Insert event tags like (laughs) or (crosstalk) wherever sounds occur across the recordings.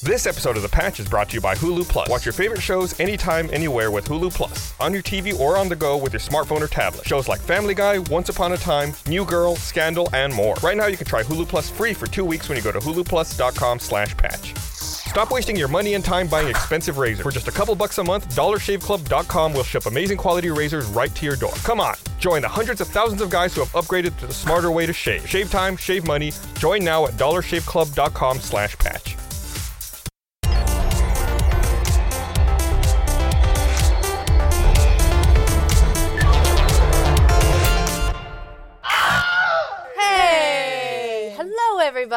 This episode of The Patch is brought to you by Hulu Plus. Watch your favorite shows anytime, anywhere with Hulu Plus. On your TV or on the go with your smartphone or tablet. Shows like Family Guy, Once Upon a Time, New Girl, Scandal, and more. Right now, you can try Hulu Plus free for two weeks when you go to huluplus.com slash patch. Stop wasting your money and time buying expensive razors. For just a couple bucks a month, DollarShaveClub.com will ship amazing quality razors right to your door. Come on, join the hundreds of thousands of guys who have upgraded to the smarter way to shave. Shave time, shave money. Join now at DollarShaveClub.com slash patch.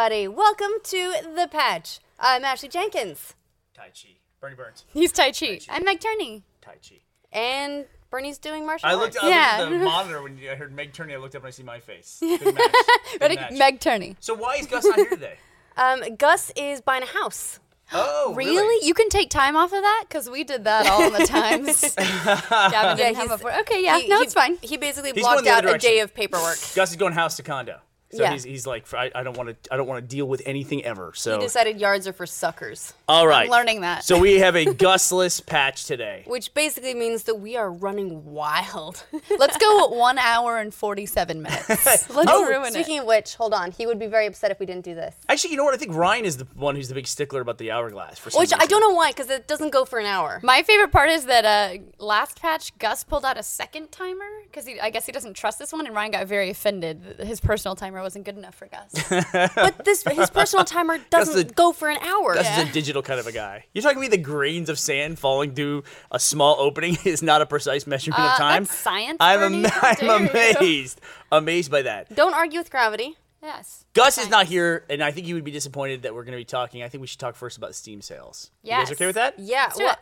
Everybody. Welcome to The Patch. I'm Ashley Jenkins. Tai Chi. Burnie Burns. He's Tai Chi. I'm Meg Turney. Tai Chi. And Burnie's doing martial I arts. looked, I Yeah. looked at the (laughs) monitor when I heard Meg Turney. I looked up and I see my face. (laughs) Good match. Good Ready? match. Meg Turney. So why is Gus not here today? (laughs) Um, Gus is buying a house. (gasps) Oh, Really? You can take time off of that? Because we did that all the times. Gavin didn't have he's- a- Okay, yeah, He- no, he- it's fine. He basically He's blocked out a day of paperwork. Gus is going house to condo. So Yeah. he's, he's like, I, I don't want to I don't want to deal with anything ever. So He decided yards are for suckers, all right, I'm learning that. So we have a (laughs) Gusless patch today. which basically means that we are running wild. (laughs) Let's go one hour and 47 minutes. (laughs) Let's oh, ruin speaking it. of which, hold on. He would be very upset if we didn't do this. Actually, you know what? I think Ryan is the one who's the big stickler about the hourglass. For some Which I don't know why, because it doesn't go for an hour. My favorite part is that uh, last patch, Gus pulled out a second timer because I guess he doesn't trust this one, and Ryan got very offended. His personal timer wasn't good enough for Gus. (laughs) But this his personal timer doesn't the- go for an hour. Gus is a digital kind of a guy. You're talking to me the grains of sand falling through a small opening (laughs) is not a precise measurement Uh, of time. that's science, I'm, am- (laughs) I'm dare you. amazed. Amazed by that. Don't argue with gravity. yes. Gus is not here, and I think you would be disappointed that we're going to be talking. I think we should talk first about Steam sales. You guys okay with that? Yeah, do well,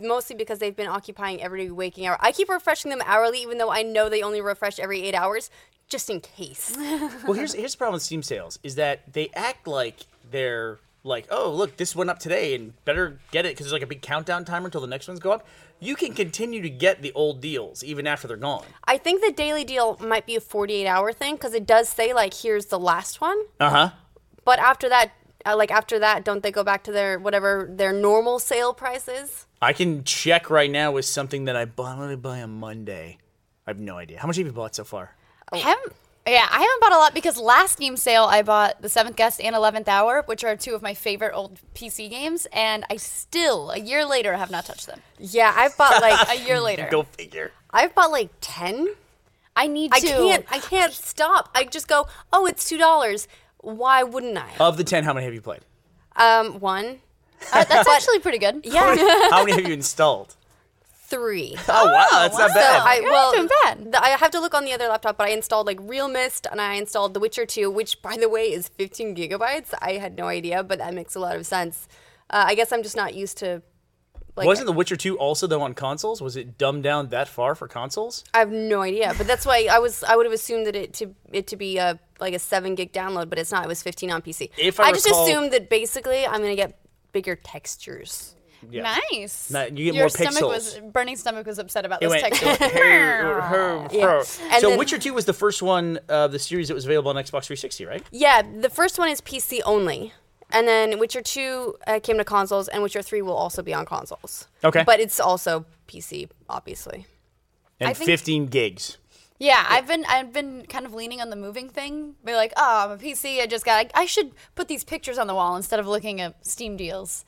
mostly because they've been occupying every waking hour. I keep refreshing them hourly, even though I know they only refresh every eight hours, just in case. (laughs) Well, here's here's the problem with Steam sales is that they act like they're like, oh, look, this went up today, and better get it because there's like a big countdown timer until the next ones go up. You can continue to get the old deals even after they're gone. I think the daily deal might be a 48 hour thing because it does say, like, here's the last one. Uh huh. But after that, uh, like, after that, don't they go back to their whatever their normal sale price is? I can check right now with something that I bought. What did I buy on Monday? I have no idea. How much have you bought so far? I haven't. Yeah, I haven't bought a lot because last Steam sale I bought the Seventh Guest and Eleventh Hour, which are two of my favorite old PC games, and I still a year later have not touched them. Yeah, I've bought like (laughs) A year later, Go figure. I've bought like 10. I need to I to. can't I can't stop. I just go, oh, it's two dollars. Why wouldn't I? Of the ten, how many have you played? Um, one, Uh, that's (laughs) actually pretty good. yeah, How many (laughs) have you installed? Three. (laughs) Oh wow, that's not wow. bad. I You're not well, bad. the- I have to look on the other laptop, but I installed like Real Mist and I installed The Witcher 2, which by the way is 15 gigabytes. I had no idea, but that makes a lot of sense. Uh, I guess I'm just not used to. Like, Wasn't The Witcher 2 also though on consoles? Was it dumbed down that far for consoles? I have no idea, but that's why I was. I would have assumed that it to it to be a like a seven gig download, but it's not. It was 15 on PC. If I just recall- assumed that basically I'm gonna get bigger textures. Yeah. Nice. Now, you get Your more stomach pixels. was Burnie's stomach was upset about It this went, texture. it went, (laughs) "Her, her, her." And So then- Witcher 2 was the first one of the series that was available on Xbox 360, right? Yeah, the first one is PC only. And then Witcher 2 uh, came to consoles, and Witcher 3 will also be on consoles. Okay. But it's also PC, obviously. And I think- 15 gigs. Yeah, I've been I've been kind of leaning on the moving thing. Be like, oh, I'm a PC. I just got. I should put these pictures on the wall instead of looking at Steam deals.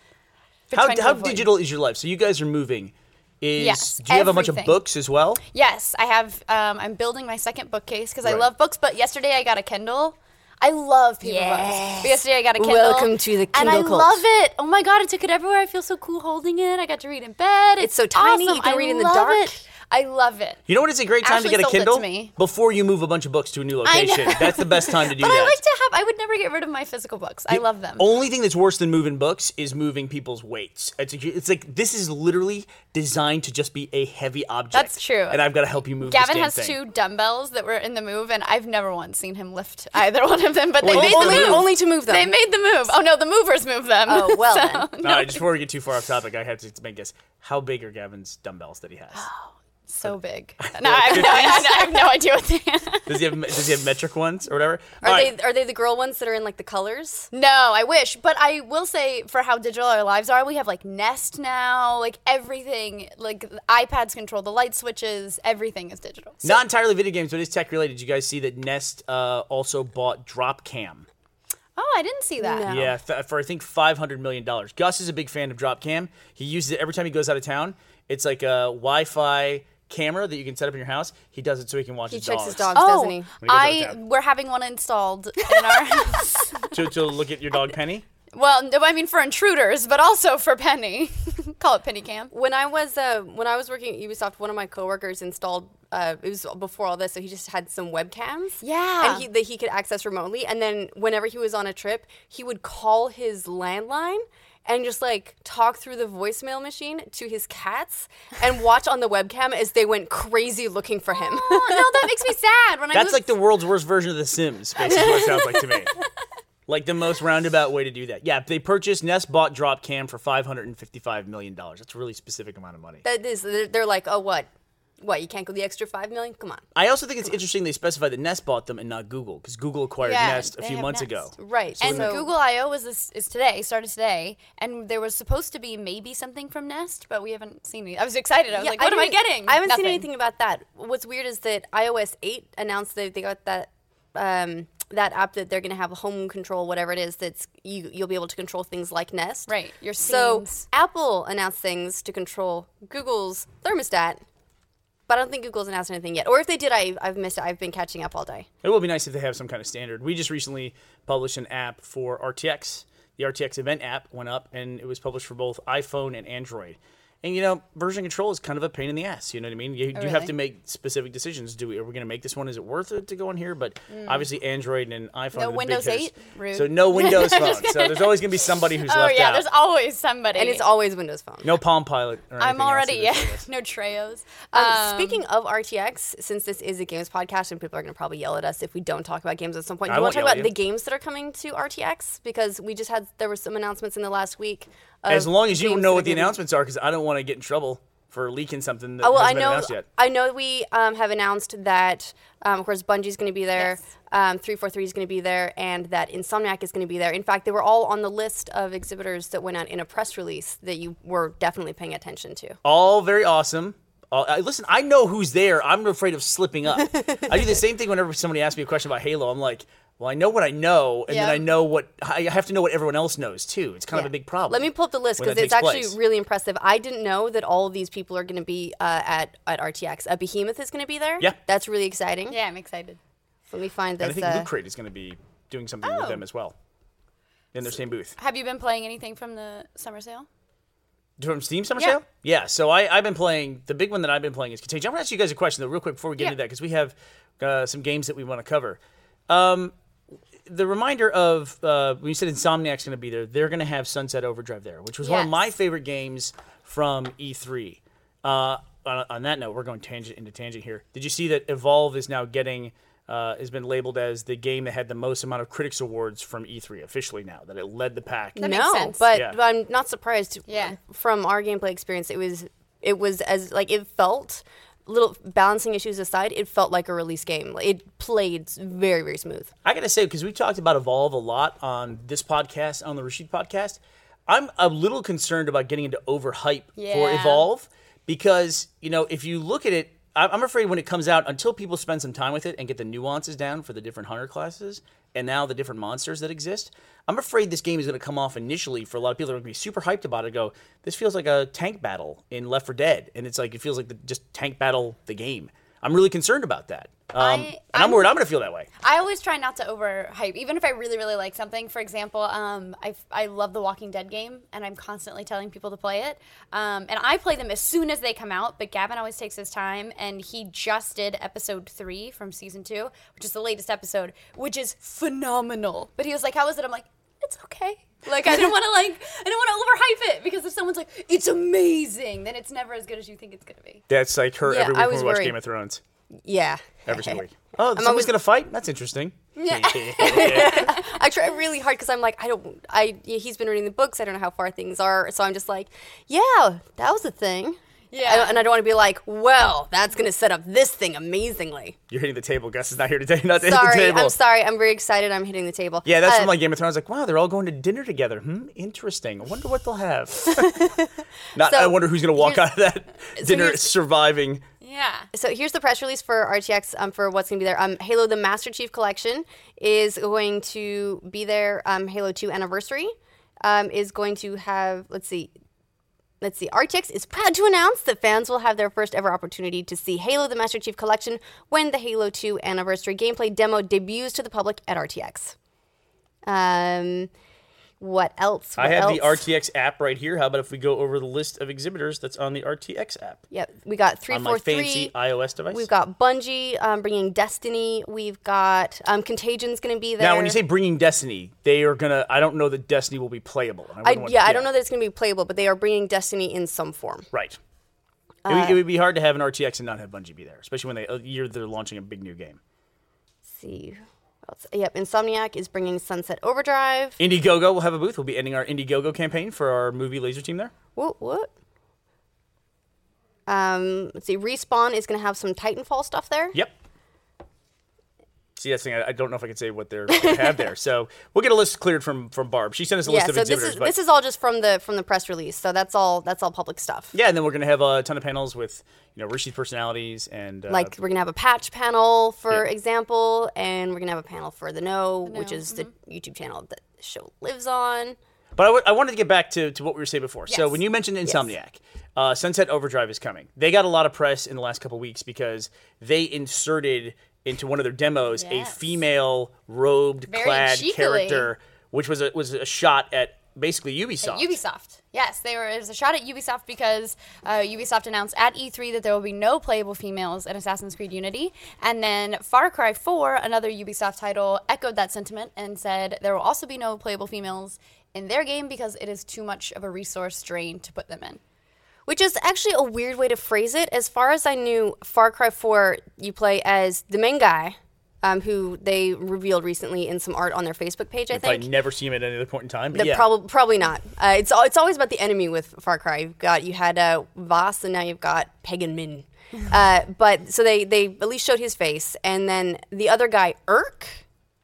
Been How, how digital is your life? So you guys are moving. Is Yes, do you have a bunch of books as well? Yes, I have. Um, I'm building my second bookcase because I love books. But yesterday I got a Kindle. I love paper Yes. books. But yesterday I got a Kindle. Welcome to the Kindle And I cult. love it. Oh my god, I took it everywhere. I feel so cool holding it. I got to read in bed. It's so tiny, awesome. you can I read in the dark. It. I love it. You know what? It's a great time Ashley to get a sold it to Kindle me. before you move a bunch of books to a new location. That's the best time to do (laughs) that. But that. I like to have. I would never get rid of my physical books. I love them. Only thing that's worse than moving books is moving people's weights. It's, it's like this is literally designed to just be a heavy object. That's true. And I've got to help you move. Gavin this damn has thing. two dumbbells that were in the move, and I've never once seen him lift either (laughs) one of them. But they Well, made Only, the move. only to move them. They made the move. Oh no, the movers moved them. Oh, well (laughs) So, then. No, just before we get too far off topic, I have to make guess. How big are Gavin's dumbbells that he has? Oh, So big. (laughs) No, I have no, (laughs) I have no idea what they Does he have does he have metric ones or whatever? Are All they right. are they the girl ones that are in like the colors? No, I wish. But I will say, for how digital our lives are, we have like Nest now. Like everything, like iPads control the light switches. Everything is digital. So- Not entirely video games, but it's tech related. Did you guys see that Nest uh, also bought Dropcam? oh, I didn't see that. No. Yeah, th- for I think five hundred million dollars. Gus is a big fan of Dropcam. He uses it every time he goes out of town. It's like a Wi-Fi camera that you can set up in your house. He does it so he can watch He his checks dogs. his dogs, Oh, doesn't he? he goes out of I town. we're having one installed in our house. (laughs) to, to look at your dog Penny. well, no, I mean for intruders, but also for Penny. (laughs) Call it Penny Cam. When I was uh, when I was working at Ubisoft, one of my coworkers installed. Uh, it was before all this, so he just had some webcams. Yeah. and he that he could access remotely. And then whenever he was on a trip, he would call his landline and just like talk through the voicemail machine to his cats and watch on the webcam as they went crazy looking for him. Oh no, that makes me sad. When I That's moved- like the world's worst version of The Sims. Basically, what it sounds like to me. (laughs) Like the most roundabout way to do that. Yeah, they purchased Nest bought Dropcam for five hundred and fifty-five million dollars. That's a really specific amount of money. that is, they're, they're like, oh what, what? You can't go the extra five million? Come on. I also think it's interesting they specified that Nest bought them and not Google because Google acquired Yeah, Nest a few months Nest. ago. Right. And so- Google I/O was this is today, started today, and there was supposed to be maybe something from Nest, but we haven't seen it. I was excited. I was Yeah, like, "What am I getting?" I haven't Nothing. seen anything about that. What's weird is that iOS 8 announced that they got that um, that app that they're going to have home control, whatever it is. That's you you'll be able to control things like Nest. Right, your So. Apple announced things to control Google's thermostat, but I don't think Google's announced anything yet. Or if they did, I, I've missed it. I've been catching up all day. It will be nice if they have some kind of standard. We just recently published an app for RTX. The RTX event app went up and it was published for both iPhone and Android. And you know, version control is kind of a pain in the ass. You know what I mean? You, you have really? to make specific decisions. Do we are we going to make this one? Is it worth it to go on here? But obviously, Android and iPhone. No are the Windows hitters. 8? Rude. So no Windows (laughs) Phone. so there's always going to be somebody who's (laughs) Oh left yeah, out. there's always somebody. And it's always Windows Phone. no Palm Pilot. Or I'm anything else already yeah, (laughs) no Treos. Um, Um, speaking of RTX, since this is a games podcast and people are going to probably yell at us if we don't talk about games at some point, I do you want to talk about at the games that are coming to RTX? Because we just had there were some announcements in the last week. Of As long as you know what the announcements are, because I don't want to get in trouble for leaking something that Oh well, I hasn't been know. announced yet. I know we um, have announced that, um, of course, Bungie's going to be there. Yes. Um, 343 is going to be there, and that Insomniac is going to be there. In fact, they were all on the list of exhibitors that went out in a press release that you were definitely paying attention to. all very awesome. Uh, I- listen, I know who's there. I'm afraid of slipping up. (laughs) I do the same thing whenever somebody asks me a question about Halo. I'm like, well, I know what I know, and then I know what I have to know what everyone else knows too. It's kind of a big problem. Let me pull up the list because it's actually place. really impressive. I didn't know that all of these people are going to be uh, at at RTX. Uh, Behemoth is going to be there. Yeah. that's really exciting. yeah, I'm excited. Let me find And I think uh, Loot Crate is going to be doing something with Oh. them as well in their same booth. Have you been playing anything from the summer sale? From Steam Summer Yeah. Sale? Yeah. So I, I've been playing, the big one that I've been playing is Contagion. I'm going to ask you guys a question, though, real quick before we get Yeah. into that, because we have uh, some games that we want to cover. Um, the reminder of uh, when you said Insomniac's going to be there, they're going to have Sunset Overdrive there, which was one of Yes. my favorite games from E3. Uh, on, on that note, we're going tangent into tangent here. Did you see that Evolve is now getting uh, has been labeled as the game that had the most amount of critics awards from E3 officially now that it led the pack. That makes no, sense. but, Yeah. but I'm not surprised. Yeah. From our gameplay experience, it was it was as like it felt. Little balancing issues aside, it felt like a release game. It played very very smooth. I gotta say, because we talked about Evolve a lot on this podcast, on the Rooster Teeth podcast, I'm a little concerned about getting into overhype for Evolve because you know if you look at it, I'm afraid when it comes out, until people spend some time with it and get the nuances down for the different hunter classes and now the different monsters that exist, I'm afraid this game is going to come off initially for a lot of people that are going to be super hyped about it. Go, this feels like a tank battle in Left 4 Dead, and it's like it feels like the, just tank battle the game. I'm really concerned about that, um, I- and I'm, I'm- worried I'm going to feel that way. I always try not to overhype, even if I really, really like something. For example, um, I, I love the Walking Dead game, and I'm constantly telling people to play it. Um, and I play them as soon as they come out, but Gavin always takes his time, and he just did episode three from season two, which is the latest episode, which is phenomenal. But he was like, "How was it?" I'm like, "It's okay." Like I didn't (laughs) want to like I didn't want to overhype it because if someone's like, "It's amazing," then it's never as good as you think it's gonna be. That's like her Yeah, every week I when was we watch worried. Game of Thrones. Yeah, Every single (laughs) week. Oh, someone's always- gonna fight. That's interesting. Yeah. (laughs) I try really hard because I'm like, I don't, I, yeah, he's been reading the books. I don't know how far things are. So I'm just like, yeah, that was a thing. Yeah. I and I don't want to be like, well, that's going to set up this thing amazingly. You're hitting the table. Gus is not here today. (laughs) Not to hit the Sorry, table. I'm sorry. I'm very excited. I'm hitting the table. Yeah, that's Uh, from like Game of Thrones. Like, wow, they're all going to dinner together. Hmm, interesting. I wonder what they'll have. (laughs) Not. So, I wonder who's going to walk out of that (laughs) dinner here's- surviving. Yeah. So here's the press release for RTX um, for what's going to be there. Um, Halo: The Master Chief Collection is going to be there. Um, Halo 2 Anniversary um, is going to have. Let's see. Let's see. RTX is proud to announce that fans will have their first ever opportunity to see Halo: The Master Chief Collection when the Halo 2 Anniversary gameplay demo debuts to the public at RTX. Um, what else? I What have the? RTX app right here. How about if we go over the list of exhibitors that's on the RTX app Yep, we got three on my four fancy three. iOS device? We've got Bungie um, bringing Destiny. We've got um, Contagion's going to be there. now, when you say bringing Destiny, they are gonna. I don't know that Destiny will be playable. I I, yeah, I don't know that it's going to be playable, but they are bringing Destiny in some form. Right. It, Uh, would, it would be hard to have an RTX and not have Bungie be there, especially when they a year they're launching a big new game. Let's see. Yep, Insomniac is bringing Sunset Overdrive. Indiegogo will have a booth. We'll be ending our Indiegogo campaign for our movie Lazer Team there. What? What? Um, let's see. Respawn is going to have some Titanfall stuff there. Yep. See, that's the thing. I, I don't know if I can say what they're what they have there. (laughs) So we'll get a list cleared from from Barb. She sent us a Yeah, list of so this is but this is all just from the from the press release. So that's all that's all public stuff. yeah, and then we're gonna have a ton of panels with you know Rishi's personalities and uh, Like we're gonna have a patch panel, for Yeah. example, and we're gonna have a panel for the Know, which No, is the YouTube channel that the show lives on. But I, w- I wanted to get back to, to what we were saying before. So when you mentioned Insomniac, uh, Sunset Overdrive is coming. They got a lot of press in the last couple weeks because they inserted into one of their demos a female robed Very clad cheekily. character, which was a, was a shot at basically Ubisoft. Ubisoft. Yes, they were. It was a shot at Ubisoft because uh, Ubisoft announced at E3 that there will be no playable females in Assassin's Creed Unity, and then Far Cry 4, another Ubisoft title, echoed that sentiment and said there will also be no playable females in their game because it is too much of a resource drain to put them in. Which is actually a weird way to phrase it. As far as I knew, Far Cry 4, you play as the main guy, um, who they revealed recently in some art on their Facebook page, I Probably think. never see him at any other point in time. But yeah. prob- probably not. Uh, it's it's always about the enemy with Far Cry. You've got you had uh, Vaas and now you've got Pagan Min. (laughs) Uh, but so they they at least showed his face, and then the other guy, Urk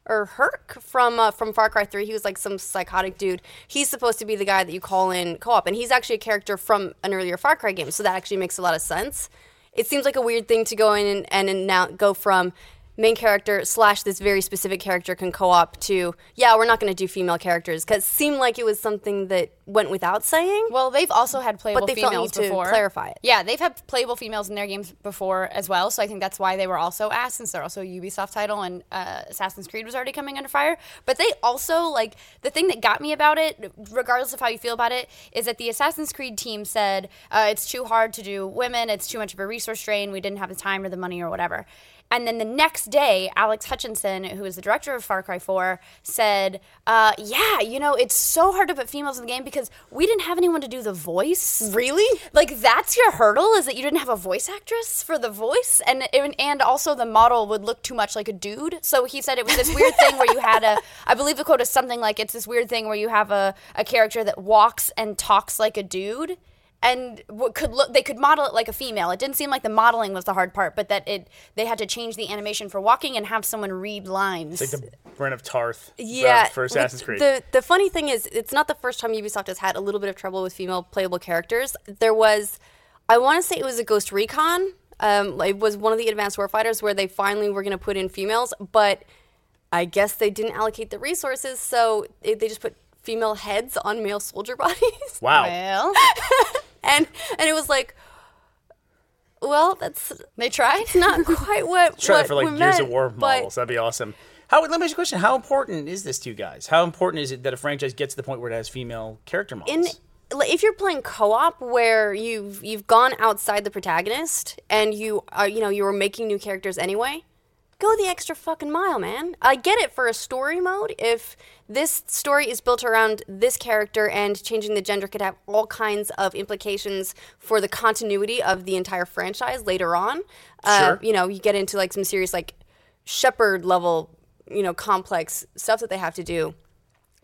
or Herc from uh, from Far Cry Three. He was like some psychotic dude. He's supposed to be the guy that you call in co-op, and he's actually a character from an earlier Far Cry game. So that actually makes a lot of sense. It seems like a weird thing to go in and, and now go from main character slash this very specific character can co-op to yeah we're not going to do female characters because it seemed like it was something that went without saying Well, they've also had playable but they felt females need to clarify it. Yeah, they've had playable females in their games before as well. So I think that's why they were also asked, since they're also a Ubisoft title and uh, Assassin's Creed was already coming under fire. But they also like the thing that got me about it, regardless of how you feel about it, is that the Assassin's Creed team said uh, it's too hard to do women, it's too much of a resource drain, we didn't have the time or the money or whatever. And then the next day, Alex Hutchinson, who is the director of Far Cry 4, said, uh, Yeah, you know, it's so hard to put females in the game because we didn't have anyone to do the voice. really Like, that's your hurdle is that you didn't have a voice actress for the voice? And, and also, the model would look too much like a dude. So he said it was this weird thing where you had a, I believe the quote is something like, It's this weird thing where you have a, a character that walks and talks like a dude and what could look they could model it like a female it didn't seem like the modeling was the hard part but that it they had to change the animation for walking and have someone read lines like the Brienne of Tarth. yeah for like, Assassin's Creed. the the funny thing is it's not the first time ubisoft has had a little bit of trouble with female playable characters there was i want to say it was a ghost recon um, it was one of the advanced warfighters where they finally were going to put in females but i guess they didn't allocate the resources so it, they just put female heads on male soldier (laughs) bodies wow. well (laughs) and and it was like well that's they tried not quite what Try what it for like we Gears of War models. That'd be awesome. How? Let me ask you a question. How important is this to you guys? How important is it that a franchise gets to the point where it has female character models? in if you're playing co-op where you've you've gone outside the protagonist and you are you know you were making new characters anyway go the extra fucking mile man i get it for a story mode if this story is built around this character and changing the gender could have all kinds of implications for the continuity of the entire franchise later on uh, Sure. you know you get into like some serious like Shepard level you know complex stuff that they have to do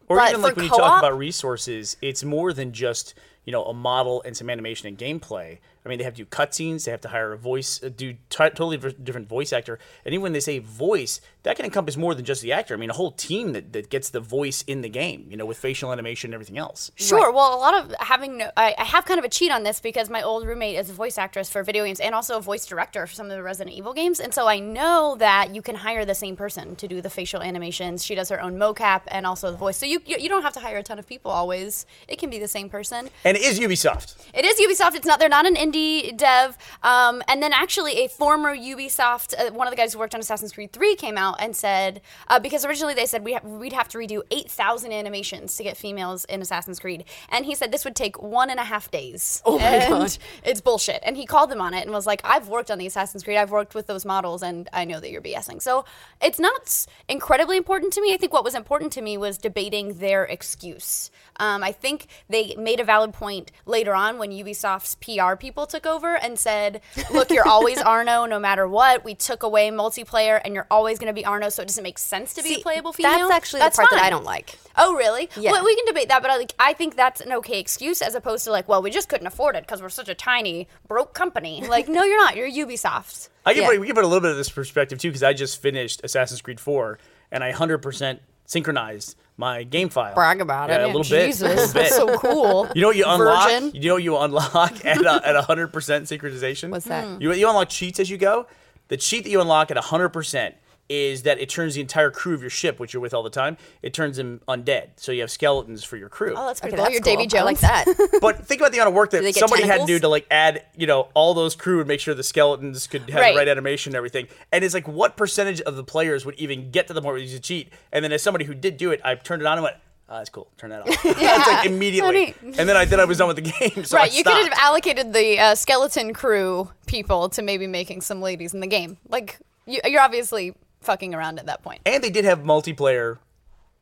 Or But even like when you talk about resources, it's more than just you know, a model and some animation and gameplay. I mean, they have to do cutscenes. They have to hire a voice, uh, do t- totally different voice actor. And even when they say voice, that can encompass more than just the actor. I mean, a whole team that, that gets the voice in the game, you know, with facial animation and everything else. Sure. Well, a lot of having no, I, I have kind of a cheat on this because my old roommate is a voice actress for video games and also a voice director for some of the Resident Evil games, and so I know that you can hire the same person to do the facial animations. She does her own mocap and also the voice, so you you, you don't have to hire a ton of people always. It can be the same person. And it is Ubisoft. It is Ubisoft. It's not. They're not an indie dev. Um, and then actually, a former Ubisoft, uh, one of the guys who worked on Assassin's Creed 3, came out and said uh, because originally they said we ha- we'd have to redo 8,000 animations to get females in Assassin's Creed, and he said this would take one and a half days. Oh my and god, (laughs) it's bullshit. And he called them on it and was like, "I've worked on the Assassin's Creed. I've worked with those models, and I know that you're BSing." So it's not incredibly important to me. I think what was important to me was debating their excuse. Um, I think they made a valid point later on when Ubisoft's PR people took over and said, "Look, you're always (laughs) Arno, no matter what. We took away multiplayer, and you're always going to be Arno, so it doesn't make sense to be See, a playable female." That's actually the part that I don't like. Oh, really? Yeah. Well, we can debate that, but I, like, I think that's an okay excuse as opposed to like, well, we just couldn't afford it because we're such a tiny broke company. (laughs) Like, no, you're not. You're Ubisoft. I can Yeah. put, we can put a little bit of this perspective too, because I just finished Assassin's Creed 4 and I 100% synchronized my game file. Brag about it. Yeah, a Yeah, little bit. Jesus, bit. so cool. (laughs) You know what you unlock? Virgin. You know what you unlock (laughs) at a, at hundred percent synchronization. What's that? You you unlock cheats as you go. The cheat that you unlock at hundred percent is that it turns the entire crew of your ship, which you're with all the time, it turns them undead. So you have skeletons for your crew. Oh, that's pretty Okay, cool. that's You're cool. Davy Jones. I like that. but think about the amount of work (laughs) that they get somebody had to do to like add, you know, all those crew and make sure the skeletons could have Right. the right animation and everything. And it's like, what percentage of the players would even get to the point where you cheat? And then as somebody who did do it, I turned it on and went, "Ah, that's cool. Turn that off." (laughs) (laughs) That's like immediately. Funny. And then I then I was done with the game. So I right, you could have allocated the uh, skeleton crew people to maybe making some ladies in the game. Like, you, you're obviously fucking around at that point. And they did have multiplayer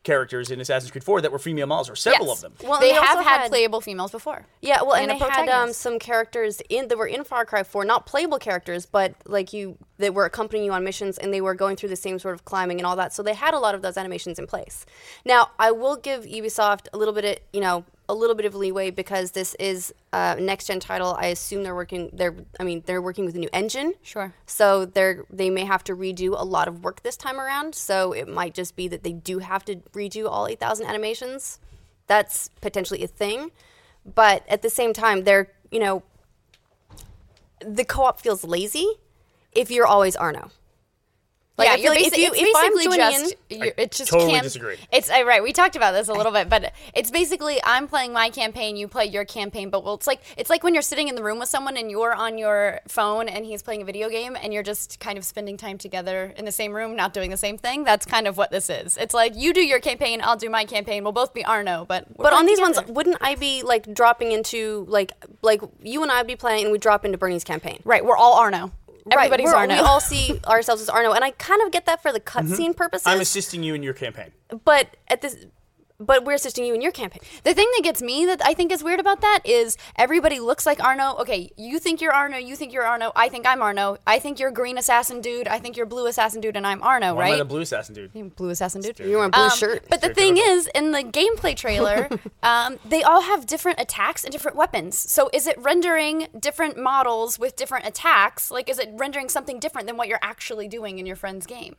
characters in Assassin's Creed 4 that were female models, or several Yes. of them. Well, they they have had, had- playable females before. Yeah, well, and, And they had um, some characters in that were in Far Cry 4, not playable characters, but like you that were accompanying you on missions, and they were going through the same sort of climbing and all that. So they had a lot of those animations in place. Now, I will give Ubisoft a little bit of you know a little bit of leeway because this is a next gen title. I assume they're working. They're I mean they're working with a new engine. Sure. So they're they may have to redo a lot of work this time around. So it might just be that they do have to redo all 8,000 animations. That's potentially a thing. But at the same time, they're, you know, the co op feels lazy if you're always Arno. Like, yeah, you're like basi- if you- it's if I'm joining just in- you're, just totally camp- disagree. It's uh, right. We talked about this a little bit, but it's basically I'm playing my campaign, you play your campaign. But well, it's like it's like when you're sitting in the room with someone and you're on your phone and he's playing a video game and you're just kind of spending time together in the same room, not doing the same thing. That's kind of what this is. It's like you do your campaign, I'll do my campaign. We'll both be Arno, but we're But on these ones, wouldn't I be like dropping into like like you and I would be playing and we drop into Burnie's campaign? right? We're all Arno. Everybody's right, we're- Arno. We all see ourselves as Arno, and I kind of get that for the mm-hmm. cutscene purposes. I'm assisting you in your campaign. but at this, but we're assisting you in your campaign. The thing that gets me that I think is weird about that is everybody looks like Arno. Okay, you think you're Arno, you think you're Arno, I think I'm Arno. I think you're green assassin dude, I think you're blue assassin dude, and I'm Arno, Why am I'm the blue assassin dude? You blue assassin dude. You're wearing a blue Um, shirt. But the thing is, in the gameplay trailer, (laughs) um, they all have different attacks and different weapons. So is it rendering different models with different attacks? Like, is it rendering something different than what you're actually doing in your friend's game?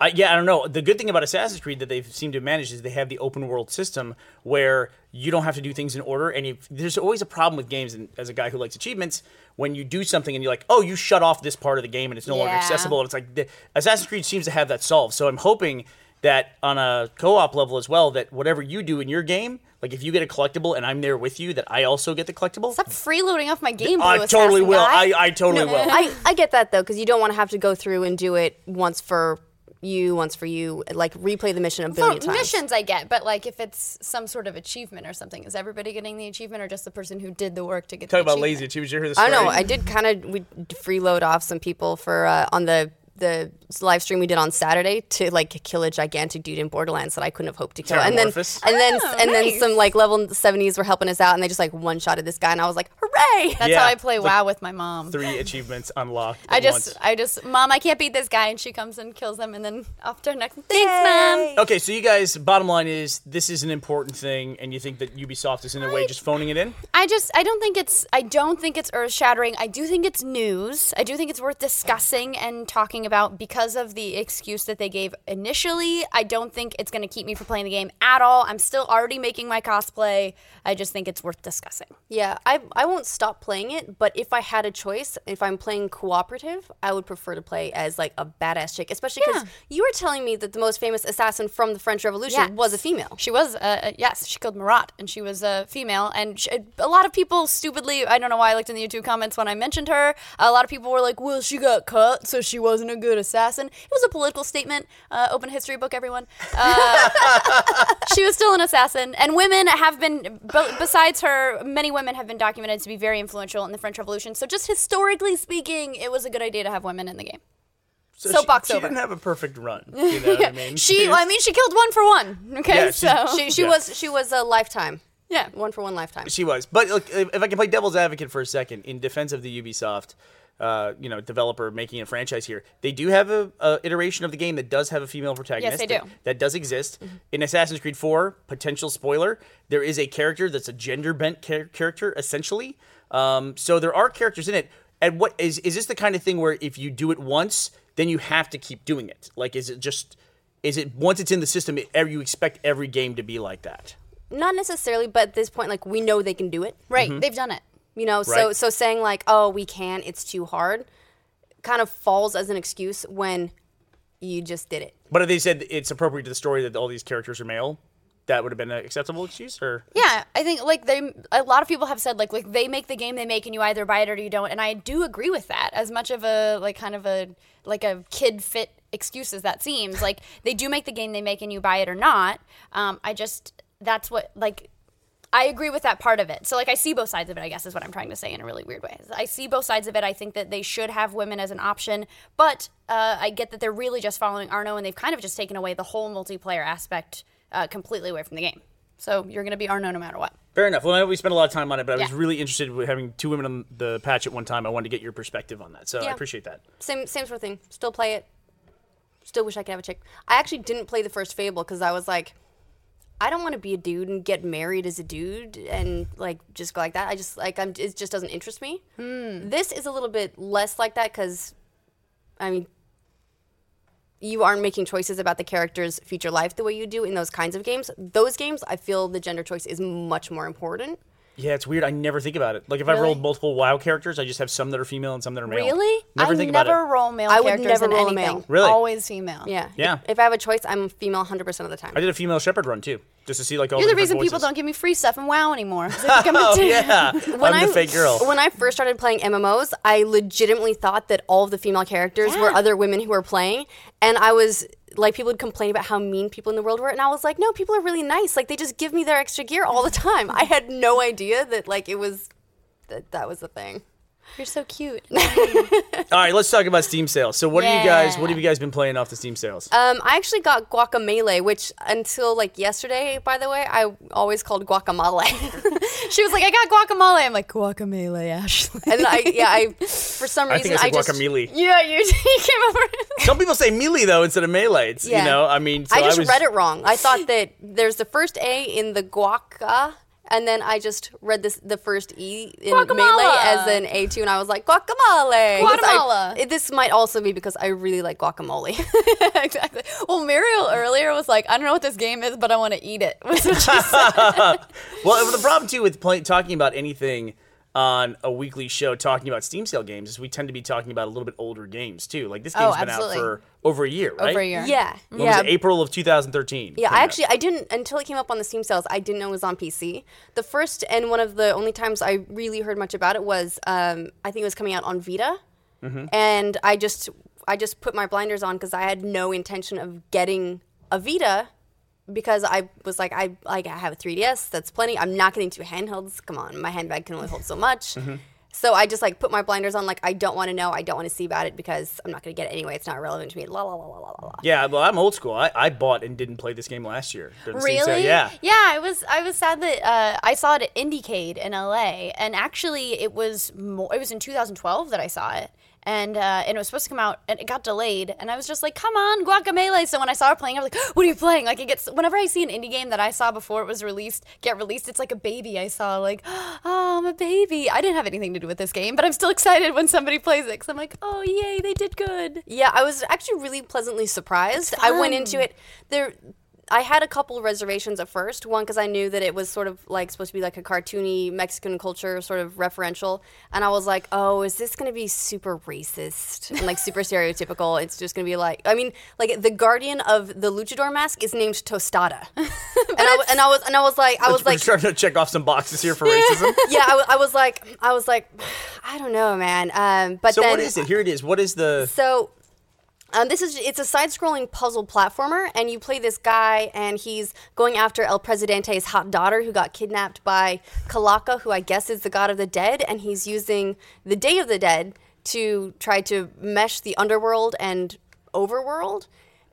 I, yeah, I don't know. The good thing about Assassin's Creed that they seem to manage is they have the open world system where you don't have to do things in order. And if, there's always a problem with games, and as a guy who likes achievements, when you do something and you're like, oh, you shut off this part of the game and it's no longer accessible. And it's like the, Assassin's Creed seems to have that solved. So I'm hoping that on a co-op level as well, that whatever you do in your game, like if you get a collectible and I'm there with you, that I also get the collectible. Stop freeloading off my game, I totally will. I, I totally will. (laughs) I, I get that though, because you don't want to have to go through and do it once for you, once for you, like replay the mission a For billion times. missions, I get, but like if it's some sort of achievement or something, is everybody getting the achievement or just the person who did the work to get Talk the about achievement? lazy achievements. You hear this I don't know. I did kind of we freeload off some people for uh, on the the live stream we did on Saturday to like kill a gigantic dude in Borderlands that I couldn't have hoped to kill. And then and then Oh, and then some like level 70s were helping us out and they just like one shotted this guy and I was like, "Hooray!" That's Yeah. how I play Look, WoW with my mom. Three achievements unlocked. I just, once. I just, mom, I can't beat this guy, and she comes and kills him, and then off to our next. Thanks, mom. Okay, so you guys, bottom line is this is an important thing, and you think that Ubisoft is in a way just phoning it in? I just, I don't think it's, I don't think it's earth shattering. I do think it's news. I do think it's worth discussing and talking about because of the excuse that they gave initially. I don't think it's going to keep me from playing the game at all. I'm still already making my cosplay. I just think it's worth discussing. Yeah, I I won't stop playing it, but if I had a choice, if I'm playing cooperative, I would prefer to play as like a badass chick, especially because Yeah. you were telling me that the most famous assassin from the French Revolution Yes. was a female. She was, uh, uh, yes, she killed Marat, and she was a female. And sh a lot of people stupidly, I don't know why I looked in the YouTube comments when I mentioned her. A lot of people were like, "Well, she got cut, so she wasn't a good assassin." It was a political statement. Uh, open a history book, everyone. Uh, (laughs) she was still an assassin, and women have been, b- besides her, many women have been documented to be very influential in the French Revolution. So, just historically speaking, it was a good idea to have women in the game. So Soapbox she, she over. didn't have a perfect run. (laughs) You know what I mean? She, I mean, she killed one for one. Okay, Yeah, she- so She she Yeah. was she was a lifetime. yeah. One for one lifetime. She was. But look, if if I can play devil's advocate for a second, in defense of the Ubisoft, uh, you know, developer making a franchise here, they do have a, a iteration of the game that does have a female protagonist. Yes, they that- do. That, does exist. In Assassin's Creed 4, potential spoiler, there is a character that's a gender bent char- character, essentially. Um, so there are characters in it. And what is is this the kind of thing where if you do it once, then you have to keep doing it? Like, is it just is it once it's in the system, it, you expect every game to be like that? Not necessarily, but at this point, like we know they can do it. Right, they've done it. You know, so Right. so saying like, oh, we can't. it's too hard, kind of falls as an excuse when you just did it. But if they said it's appropriate to the story that all these characters are male, that would have been an acceptable excuse, or Yeah, I think like they a lot of people have said like like they make the game they make and you either buy it or you don't and I do agree with that. As much of a like kind of a like a kid fit excuse as that seems, like they do make the game they make and you buy it or not. Um, I just that's what like I agree with that part of it. So like I see both sides of it, I guess is what I'm trying to say in a really weird way. I see both sides of it. I think that they should have women as an option, but uh, I get that they're really just following Arno and they've kind of just taken away the whole multiplayer aspect uh, completely away from the game. So you're going to be Arno no matter what. fair enough. Well, I know we spent a lot of time on it, but I was Yeah. really interested with having two women on the patch at one time. I wanted to get your perspective on that, so I appreciate that. Same same sort of thing. Still play it. Still wish I could have a chick. I actually didn't play the first Fable because I was like, I don't want to be a dude and get married as a dude and like just go like that. I just like I'm. It just doesn't interest me. Hmm. This is a little bit less like that because, I mean, you aren't making choices about the character's future life the way you do in those kinds of games. Those games, I feel the gender choice is much more important. Yeah, it's weird. I never think about it. Like if I Really? rolled multiple WoW characters, I just have some that are female and some that are male. Really? Never I think never about it. roll male I would characters never in roll anything. male. Really? Always female. Yeah. Yeah. If I have a choice, I'm female 100% of the time. I did a female Shepard run too, just to see like all You're the different reason people don't give me free stuff in WoW anymore. (laughs) I become Oh dude. yeah, (laughs) when I'm I the fake girl. When I first started playing MMOs, I legitimately thought that all of the female characters were other women who were playing, and I was like, people would complain about how mean people in the world were, and I was like, no, people are really nice. Like they just give me their extra gear all the time. I had no idea that like it was that that was the thing. You're so cute. (laughs) All right, let's talk about Steam sales. So what are you guys? What have you guys been playing off the Steam sales? Um, I actually got Guacamelee, which until like yesterday, by the way, I always called guacamole. (laughs) she was like, I got guacamole. I'm like, guacamole, Ashley. and I yeah, I for some reason I reason think I said just guacamole. yeah, you, (laughs) you came over. Some people say melee though instead of melee. It's, Yeah. You know, I mean, so I just was, read it wrong. I thought that there's the first A in the guaca, and then I just read this the first E in Guacamelee. melee as an A two, and I was like guacamole. Because I- this might also be because I really like guacamole. (laughs) exactly. Well, Muriel earlier was like, I don't know what this game is, but I want to eat it. (laughs) Was what she said. (laughs) Well, the problem too with play, talking about anything on a weekly show, talking about Steam sale games, is we tend to be talking about a little bit older games too. Like this game's Oh, been out for over a year, right? Over a year. yeah, When yeah. was it? April of 2013. Yeah, came I out. actually I didn't until it came up on the Steam sales. I didn't know it was on PC. The first and one of the only times I really heard much about it was um, I think it was coming out on Vita, and I just I just put my blinders on because I had no intention of getting a Vita because I was like I like I have a 3DS. That's plenty. I'm not getting two handhelds. Come on, my handbag can only hold so much. So I just like put my blinders on, like I don't want to know, I don't want to see about it because I'm not going to get it anyway. It's not relevant to me. La la la la la la. Yeah, well, I'm old school. I, I bought and didn't play this game last year. Doesn't Really? yeah. Yeah, I was I was sad that uh, I saw it at IndieCade in LA, and actually it was more, it was in 2012 that I saw it, and uh, and it was supposed to come out, and it got delayed, and I was just like, come on, guacamole So when I saw it playing, I was like, what are you playing? Like it gets whenever I see an indie game that I saw before it was released get released, it's like a baby I saw. Like, (gasps) oh, I'm a baby. I didn't have anything to do with this game, but I'm still (laughs) excited when somebody plays it because I'm like, oh yay, they did good. Yeah, I was actually really pleasantly surprised. I went into it there. I had a couple reservations at first. One because I knew that it was sort of like supposed to be like a cartoony Mexican culture sort of referential, and I was like, "Oh, is this going to be super racist and like super stereotypical?" It's just going to be like, I mean, like the guardian of the luchador mask is named Tostada, (laughs) and I w- and I was and I was like, I was We're like, trying to check off some boxes here for racism. (laughs) yeah, I was like, I was like, I don't know, man. Um, but so then what is it? Here it is. What is the? so um, this is it's a side-scrolling puzzle platformer, and you play this guy, and he's going after El Presidente's hot daughter, who got kidnapped by Calaca, who I guess is the god of the dead, and he's using the Day of the Dead to try to mesh the underworld and overworld.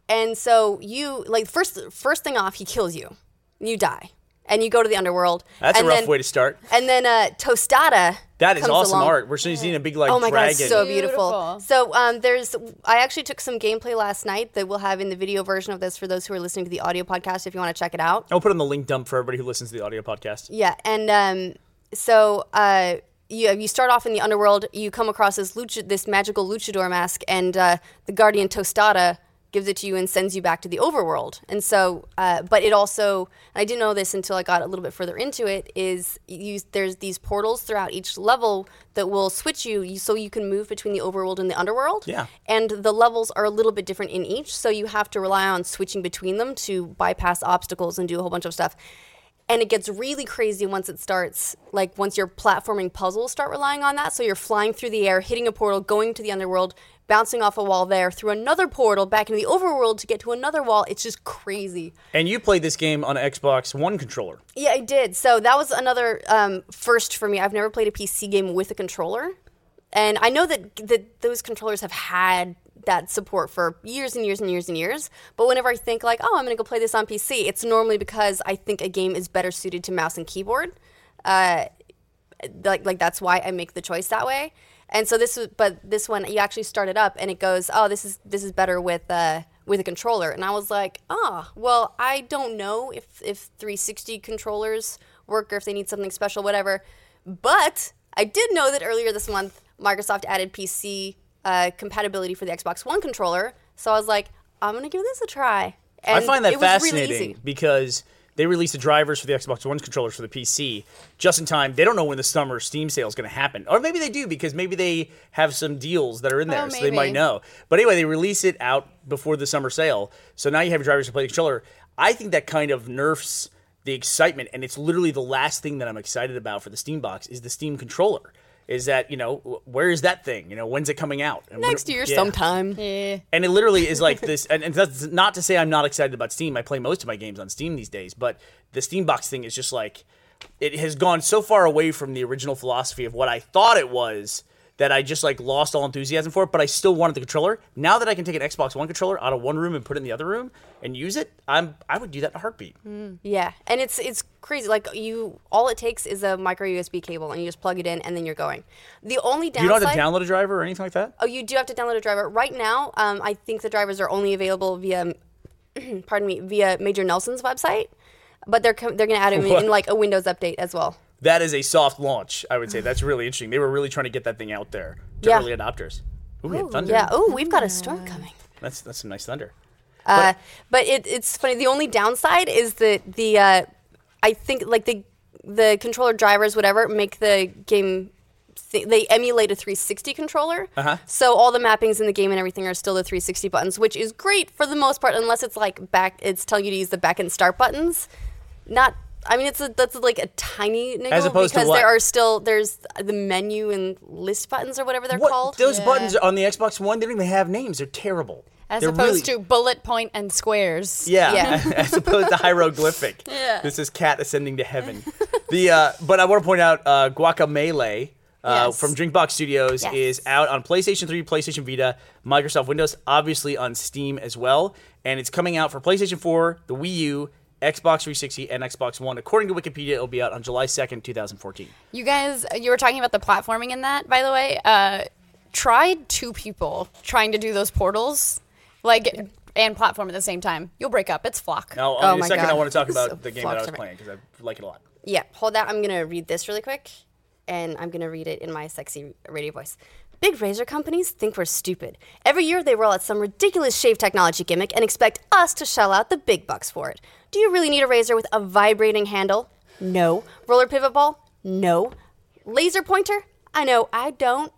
And so you like first first thing off, he kills you, you die, and you go to the underworld. That's a rough then- way to start. And then uh, Tostada. That is comes awesome along. art. We're seeing a big like Oh my god, dragon. it's so beautiful. Beautiful. So um, there's, I actually took some gameplay last night that we'll have in the video version of this for those who are listening to the audio podcast. If you want to check it out. I'll put in the link dump for everybody who listens to the audio podcast. Yeah, and um, so uh, you you start off in the underworld. You come across this lucha, this magical luchador mask, and uh, the guardian Tostada gives it to you and sends you back to the overworld. And so, uh, but it also, I didn't know this until I got a little bit further into it. Is you, there's these portals throughout each level that will switch you, you so you can move between the overworld and the underworld. Yeah. And the levels are a little bit different in each, so you have to rely on switching between them to bypass obstacles and do a whole bunch of stuff and it gets really crazy once it starts like once your platforming puzzles start relying on that so you're flying through the air hitting a portal going to the underworld bouncing off a wall there through another portal back into the overworld to get to another wall. It's just crazy. And you played this game on Xbox One controller. yeah i did. So that was another um, first for me. I've never played a pc game with a controller. And i know that, that those controllers have had that support for years and years and years and years. But whenever i think like oh i'm going to go play this on pc it's normally because i think a game is better suited to mouse and keyboard. Uh, like like that's why I make the choice that way. And so this was, but this one you actually start it up and it goes, oh, this is this is better with uh with a controller. And I was like, oh, well, I don't know if if 360 controllers work or if they need something special, whatever. But I did know that earlier this month Microsoft added PC uh, compatibility for the Xbox One controller. So I was like, I'm gonna give this a try. And I find that really fascinating easy. because they released the drivers for the Xbox One controllers for the PC just in time. They don't know when the summer Steam sale is going to happen, or maybe they do because maybe they have some deals that are in oh, there, Oh, so they might know. But anyway, they release it out before the summer sale, so now you have your drivers to play the controller. I think that kind of nerfs the excitement, and it's literally the last thing that I'm excited about for the Steam box is the Steam controller. Is that you know where is that thing? You know when's it coming out? And when- Next year yeah. sometime. Yeah. And it literally is like (laughs) this. And, and that's not to say I'm not excited about Steam. I play most of my games on Steam these days, but the Steam box thing is just like it has gone so far away from the original philosophy of what I thought it was that I just like lost all enthusiasm for. But I still wanted the controller. Now that I can take an Xbox One controller out of one room and put it in the other room and use it, I'm I would do that in a heartbeat. Yeah, and it's it's crazy. Like you, all it takes is a micro USB cable, and you just plug it in, and then you're going. The only You don't have to download a driver or anything like that. Oh, you do have to download a driver. Right now, um, I think the drivers are only available via, (clears throat) pardon me, via Major Nelson's website, but they're com- they're going to add them in, in like a Windows update as well. That is a soft launch. I would say that's really interesting. They were really trying to get that thing out there to Yeah. early adopters. Ooh, we had thunder. Yeah. Oh, we've got a storm coming. That's that's some nice thunder. Uh, but it, it's funny. The only downside is that the uh, I think like the the controller drivers, whatever, make the game. Th- they emulate a 360 controller, Uh-huh. so all the mappings in the game and everything are still the 360 buttons, which is great for the most part, unless it's like back. It's telling you to use the back and start buttons. Not. I mean, it's a, that's like a tiny niggle As opposed to because what? there are still there's the menu and list buttons or whatever they're What called. those Yeah. buttons on the Xbox One? They don't even have names. They're terrible. As They're opposed really- to bullet point and squares. yeah, Yeah. (laughs) as opposed to hieroglyphic. (laughs) Yeah. This is cat ascending to heaven. the uh, but I want to point out uh, Guacamelee. uh, Yes. from Drinkbox Studios Yes. is out on PlayStation 3, PlayStation Vita, Microsoft Windows, obviously on Steam as well. And it's coming out for PlayStation 4, the Wii U, Xbox 360, and Xbox One. According to Wikipedia, it'll be out on July 2nd, 2014. You guys, you were talking about the platforming in that, by the way. Uh, tried two people trying to do those portals, like, and platform at the same time. You'll break up. It's flock. Now, Oh in a my second, I want to talk So about (laughs) the game that I was playing because I like it a lot. Yeah, hold that. I'm gonna read this really quick, and I'm gonna read it in my sexy radio voice. Big razor companies think we're stupid. Every year they roll out some ridiculous shave technology gimmick and expect us to shell out the big bucks for it. Do you really need a razor with a vibrating handle? No. Roller pivot ball? No. Laser pointer? I know, I don't.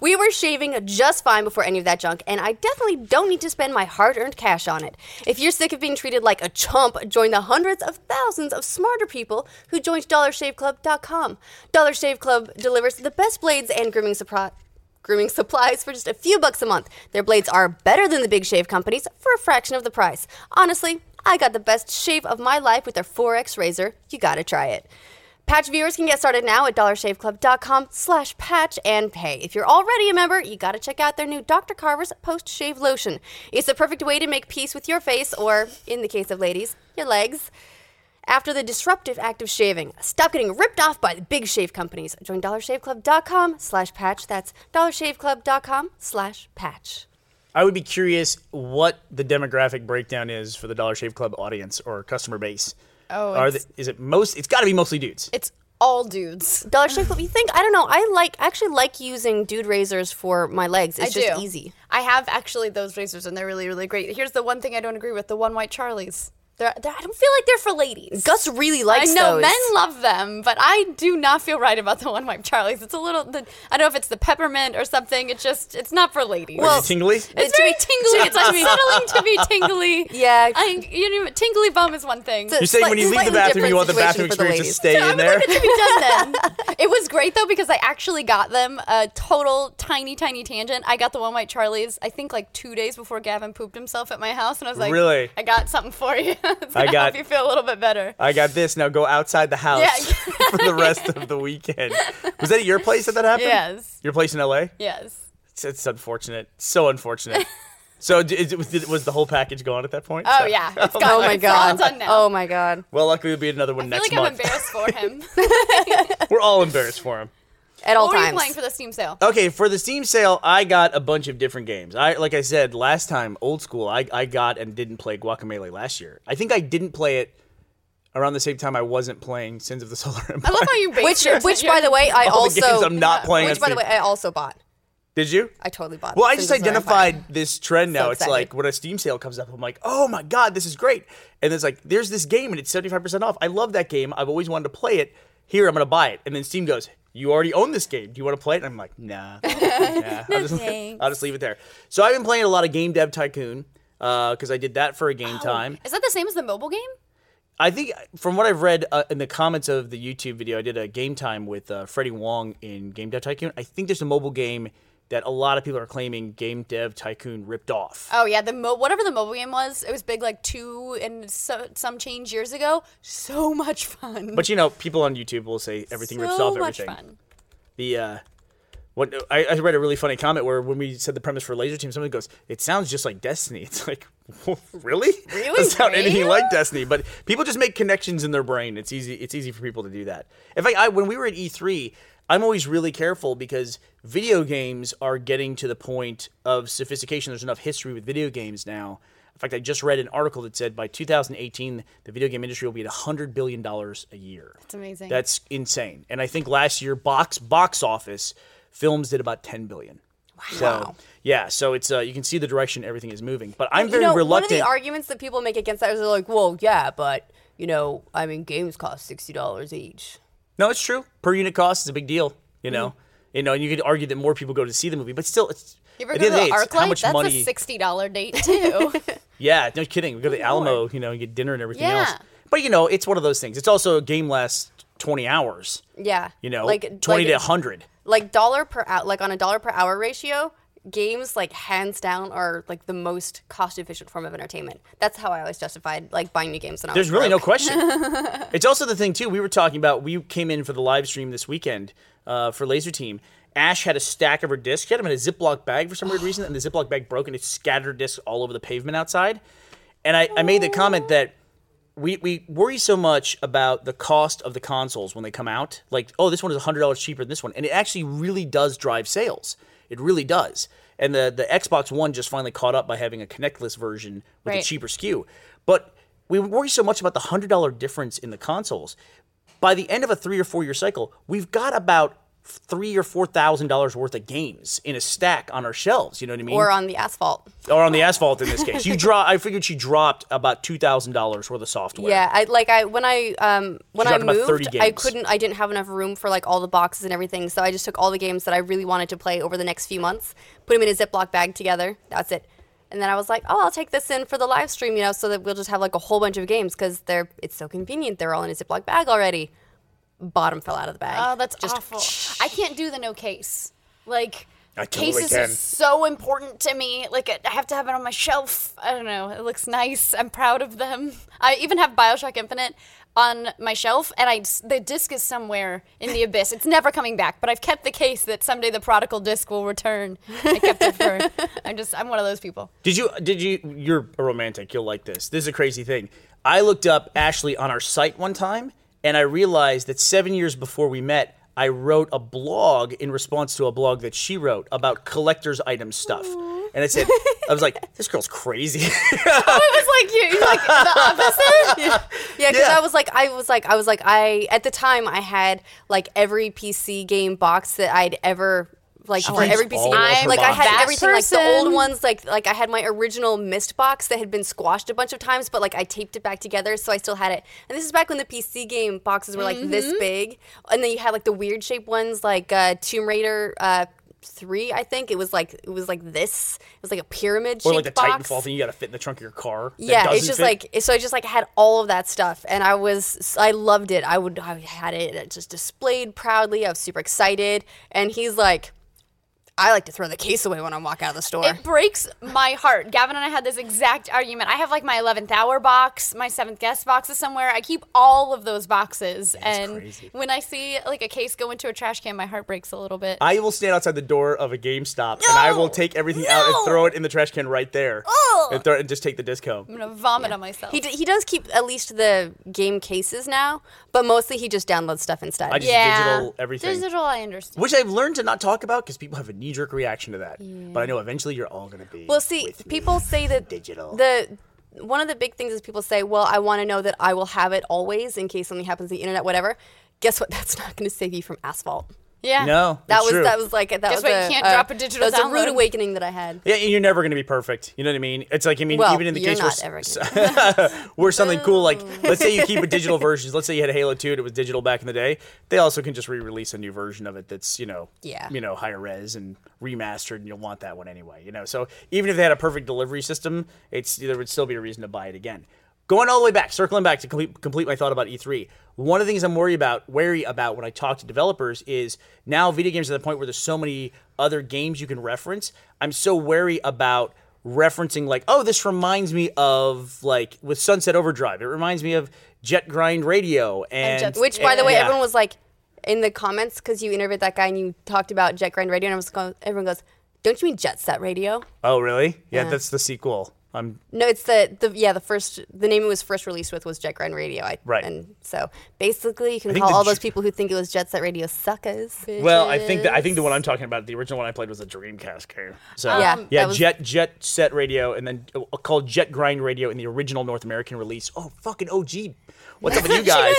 We were shaving just fine before any of that junk, and I definitely don't need to spend my hard earned cash on it. If you're sick of being treated like a chump, join the hundreds of thousands of smarter people who joined DollarShaveClub.com. Dollar Shave Club delivers the best blades and grooming supplies. Grooming supplies for just a few bucks a month. Their blades are better than the big shave companies for a fraction of the price. Honestly, I got the best shave of my life with their 4X razor. You gotta try it. Patch viewers can get started now at dollarshaveclub.com slash patch and pay. If you're already a member, you gotta check out their new Dr. Carver's post-shave lotion. It's the perfect way to make peace with your face, or, in the case of ladies, your legs. After the disruptive act of shaving, stop getting ripped off by the big shave companies. Join dollarshaveclub.com slash patch. That's dollarshaveclub.com slash patch. I would be curious what the demographic breakdown is for the Dollar Shave Club audience or customer base. Oh, Are it's- the, is it most? It's got to be mostly dudes. It's all dudes. Dollar Shave Club, you think? I don't know. I like actually like using dude razors for my legs. It's I just do. easy. I have actually those razors, and they're really, really great. Here's the one thing I don't agree with: the One Wipe Charlies. They're, they're, I don't feel like they're for ladies. Gus really likes I know those. men love them, but I do not feel right about the One Wipe Charlies. It's a little. The, I don't know if it's the peppermint or something. It's just. It's not for ladies. Well, you tingly? it's to very be- tingly. (laughs) It's unsettling to be tingly. Yeah. I, you know, tingly bum is one thing. It's You're saying slight- when you leave the bathroom, you want the bathroom situation for the experience to ladies. stay I in would there? like it to be done then. (laughs) it was great though because I actually got them a total tiny, tiny tangent. I got the One Wipe Charlies. I think like two days before Gavin pooped himself at my house, and I was like, Really? I got something for you. It's I gonna got- help you feel a little bit better." I got this. Now go outside the house Yeah. (laughs) for the rest of the weekend. Was that at your place that that happened? Yes. Your place in LA? Yes. It's, it's unfortunate. So unfortunate. (laughs) so d- is it, was, was the whole package gone at that point? Oh So- yeah. (laughs) It's oh gone. Oh my It's god. done now. Oh my god. Well, luckily there'll be another one I feel next like I'm month. embarrassed for him. We're all embarrassed for him. At all what were you playing for the Steam sale? Okay, for the Steam sale, I got a bunch of different games. I like I said last time, old school. I, I got and didn't play Guacamelee last year. I think I didn't play it around the same time I wasn't playing Sins of the (laughs) Solar Empire. I love how you base which, your- which, by the way, I All the also. games I'm not playing Which, on by the way, I also bought. Did you? I totally bought. Well, I just Sins Empire. identified this trend now. So it's excited. like when a Steam sale comes up, I'm like, oh my god, this is great. And it's like, there's this game and it's 75% off. I love that game. I've always wanted to play it. Here, I'm gonna buy it. And then Steam goes, you already own this game. Do you want to play it? And I'm like, nah. (laughs) nah. I'll, just. (laughs) I'll just leave it there. So I've been playing a lot of Game Dev Tycoon because I did that for a game time. Is that the same as the mobile game? I think from what I've read uh, in the comments of the YouTube video, I did a game time with uh, Freddie Wong in Game Dev Tycoon. I think there's a mobile game that a lot of people are claiming Game Dev Tycoon ripped off. Oh yeah, the mo- whatever the mobile game was, it was big like two and so, some change years ago. So (laughs) much fun. But you know, people on YouTube will say everything rips so off much everything. fun. The uh, what I, I read a really funny comment where when we said the premise for Lazer Team, somebody goes, "It sounds just like Destiny." (laughs) It's like, (laughs) really? Really? Doesn't sound anything like Destiny. But people just make connections in their brain. It's easy. It's easy for people to do that. In fact, I, when we were at E3, I'm always really careful because video games are getting to the point of sophistication. There's enough history with video games now. In fact, I just read an article that said by 2018, the video game industry will be at 100 billion dollars a year. It's amazing. That's insane. And I think last year box box office films did about 10 billion. Wow. So, yeah, so it's uh, you can see the direction everything is moving. But I'm very you know, reluctant. One of the arguments that people make against that is they're like, well, yeah, but you know, I mean, games cost sixty dollars each. No, it's true. Per unit cost is a big deal, you know. Mm-hmm. You know, and you could argue that more people go to see the movie, but still it's You ever go to the of the day, it's how ArcLight? much That's money a sixty dollar date too. (laughs) Yeah, no kidding. We go to the Alamo, you know, and get dinner and everything Yeah. else. But you know, it's one of those things. It's also a game lasts 20 hours, Yeah, you know, like 20 like, to 100. like dollar per hour, like on a dollar per hour ratio. Games like hands down are like the most cost efficient form of entertainment. That's how I always justified like buying new games when I There's really no question. (laughs) it's also the thing too. We were talking about. We came in for the live stream this weekend uh, for Lazer Team. Ash had a stack of her discs. She had them in a Ziploc bag for some weird (gasps) reason, and the Ziploc bag broke and it scattered discs all over the pavement outside. And I, I made the comment that we, we worry so much about the cost of the consoles when they come out. Like, oh, this one is hundred dollars cheaper than this one, and it actually really does drive sales. It really does. And the the Xbox One just finally caught up by having a Kinectless version with a cheaper SKU. But we worry so much about the hundred dollar difference in the consoles. By the end of a three or four year cycle, we've got about three or four thousand dollars worth of games in a stack on our shelves. You know what I mean? Or on the asphalt. or on the asphalt in this case. You (laughs) draw. I figured she dropped about two thousand dollars worth of software. Yeah, I like I when I um when I dropped about 30 moved, I couldn't I didn't have enough room for like all the boxes and everything, so I just took all the games that I really wanted to play over the next few months, put them in a Ziploc bag together. That's it. And then I was like, "Oh, I'll take this in for the live stream, you know, so that we'll just have like a whole bunch of games because they're it's so convenient. They're all in a Ziploc bag already." Bottom fell out of the bag. Oh, that's Just- awful. (sniffs) I can't do the no case. Like I totally cases can. is so important to me. Like I have to have it on my shelf. I don't know. It looks nice. I'm proud of them. I even have BioShock Infinite on my shelf, and I the disc is somewhere in the abyss. It's never coming back. But I've kept the case that someday the prodigal disc will return. I kept it for. (laughs) I'm just. I'm one of those people. Did you? Did you? You're a romantic. You'll like this. This is a crazy thing. I looked up Ashley on our site one time, and I realized that seven years before we met, I wrote a blog in response to a blog that she wrote about collector's item stuff. And I said, I was like, (laughs) this girl's crazy. (laughs) oh, It was like you. Like the (laughs) opposite. Yeah, because Yeah. I was like, I was like, I was like, I at the time I had like every PC game box that I'd ever like for every PC. all game. of her like I had boxes. everything, like the old ones, like like I had my original Myst box that had been squashed a bunch of times, but like I taped it back together, so I still had it. And this is back when the PC game boxes were like Mm-hmm. this big, and then you had like the weird shaped ones, like uh, Tomb Raider. Uh, Three, I think it was like it was like this. It was like a pyramid or shaped like the box. Titanfall thing you got to fit in the trunk of your car. that Yeah, it's just fit. like so. I just like had all of that stuff, and I was I loved it. I would I had it just displayed proudly. I was super excited, and he's like, I like to throw the case away when I walk out of the store. It breaks my heart. Gavin and I had this exact argument. I have like my 11th hour box, my 7th guest box is somewhere. I keep all of those boxes. and crazy. when I see like a case go into a trash can, my heart breaks a little bit. I will stand outside the door of a GameStop and I will take everything out and throw it in the trash can right there, Ugh! and, throw, and just take the disc home. I'm going to vomit on myself. he d- he does keep at least the game cases now, but mostly he just downloads stuff instead. I just yeah. digital everything. Digital, I understand. Which I've learned to not talk about because people have a knee jerk reaction to that. But I know eventually you're all going to be. Well, see, with me. people say that digital. the one of the big things is people say, "Well, I want to know that I will have it always in case something happens to the internet, whatever." Guess what? (laughs) That's not going to save you from asphalt. Yeah. No, That it's was true. that was like that Guess was what? You a, can't uh, drop a digital That was a rude awakening that I had. Yeah, and you're never going to be perfect. You know what I mean? It's like I mean, Well, even in the you're case not where, ever s- (laughs) where something cool like (laughs) let's say you keep a digital version. Let's say you had Halo 2 and it was digital back in the day. They also can just re-release a new version of it that's you know Yeah. you know higher res and remastered, and you'll want that one anyway. You know, so even if they had a perfect delivery system, it's there would still be a reason to buy it again. Going all the way back, circling back to complete, complete my thought about E3. One of the things I'm worried about, wary about when I talk to developers is now video games are at the point where there's so many other games you can reference. I'm so wary about referencing like, oh, this reminds me of like with Sunset Overdrive. It reminds me of Jet Grind Radio and, Jet- Which, by the way, Yeah. everyone was like in the comments because you interviewed that guy and you talked about Jet Grind Radio, and I was going, everyone goes, "Don't you mean Jet Set Radio?" Oh, really? Yeah, Yeah. that's the sequel. I'm No, it's the the yeah the first the name it was first released with was Jet Grind Radio. I, Right. And so basically, you can call all those J- people who think it was Jet Set Radio suckers. Well, I think that I think the one I'm talking about, the original one I played was a Dreamcast game. So Yeah, yeah, was- Jet Jet Set Radio, and then uh, called Jet Grind Radio in the original North American release. Oh, fucking OG! What's up with (laughs) you guys?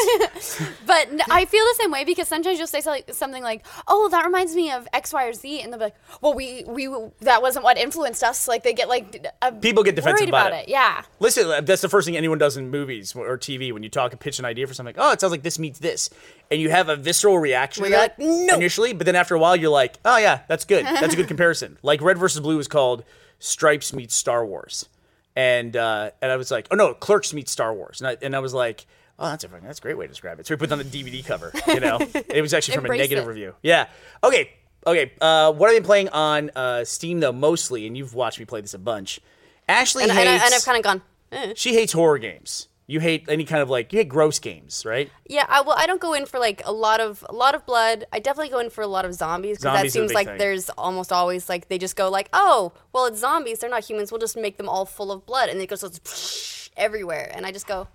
(laughs) But I feel the same way because sometimes you'll say something, like, "Oh, that reminds me of X, Y, or Z," and they'll be like, "Well, we we that wasn't what influenced us." Like they get like uh, People get defensive about about it. it. Yeah. Listen, uh, that's the first thing anyone does in movies or TV when you talk and pitch an idea for something. Oh, it sounds like this meets this, and you have a visceral reaction to you're that like, "No." initially, but then after a while, you're like, oh yeah, that's good. (laughs) That's a good comparison. Like Red versus Blue was called Stripes meets Star Wars, and uh, and I was like, oh no, Clerks meets Star Wars, and I, and I was like. Oh, that's a that's a great way to describe it. So we put it on the DVD cover. You know, (laughs) it was actually from a Embrace negative it. review. Yeah. Okay. Okay, uh, what I've been playing on uh, Steam though mostly, and you've watched me play this a bunch. Ashley And, and, I, and I've kind of gone. Eh. she hates horror games. You hate any kind of like you hate gross games, right? Yeah, I, well, I don't go in for like a lot of a lot of blood. I definitely go in for a lot of zombies because that Zombies are the seems big like thing. there's almost always like they just go like, oh, well, it's zombies. They're not humans. We'll just make them all full of blood, and it goes everywhere. And I just go,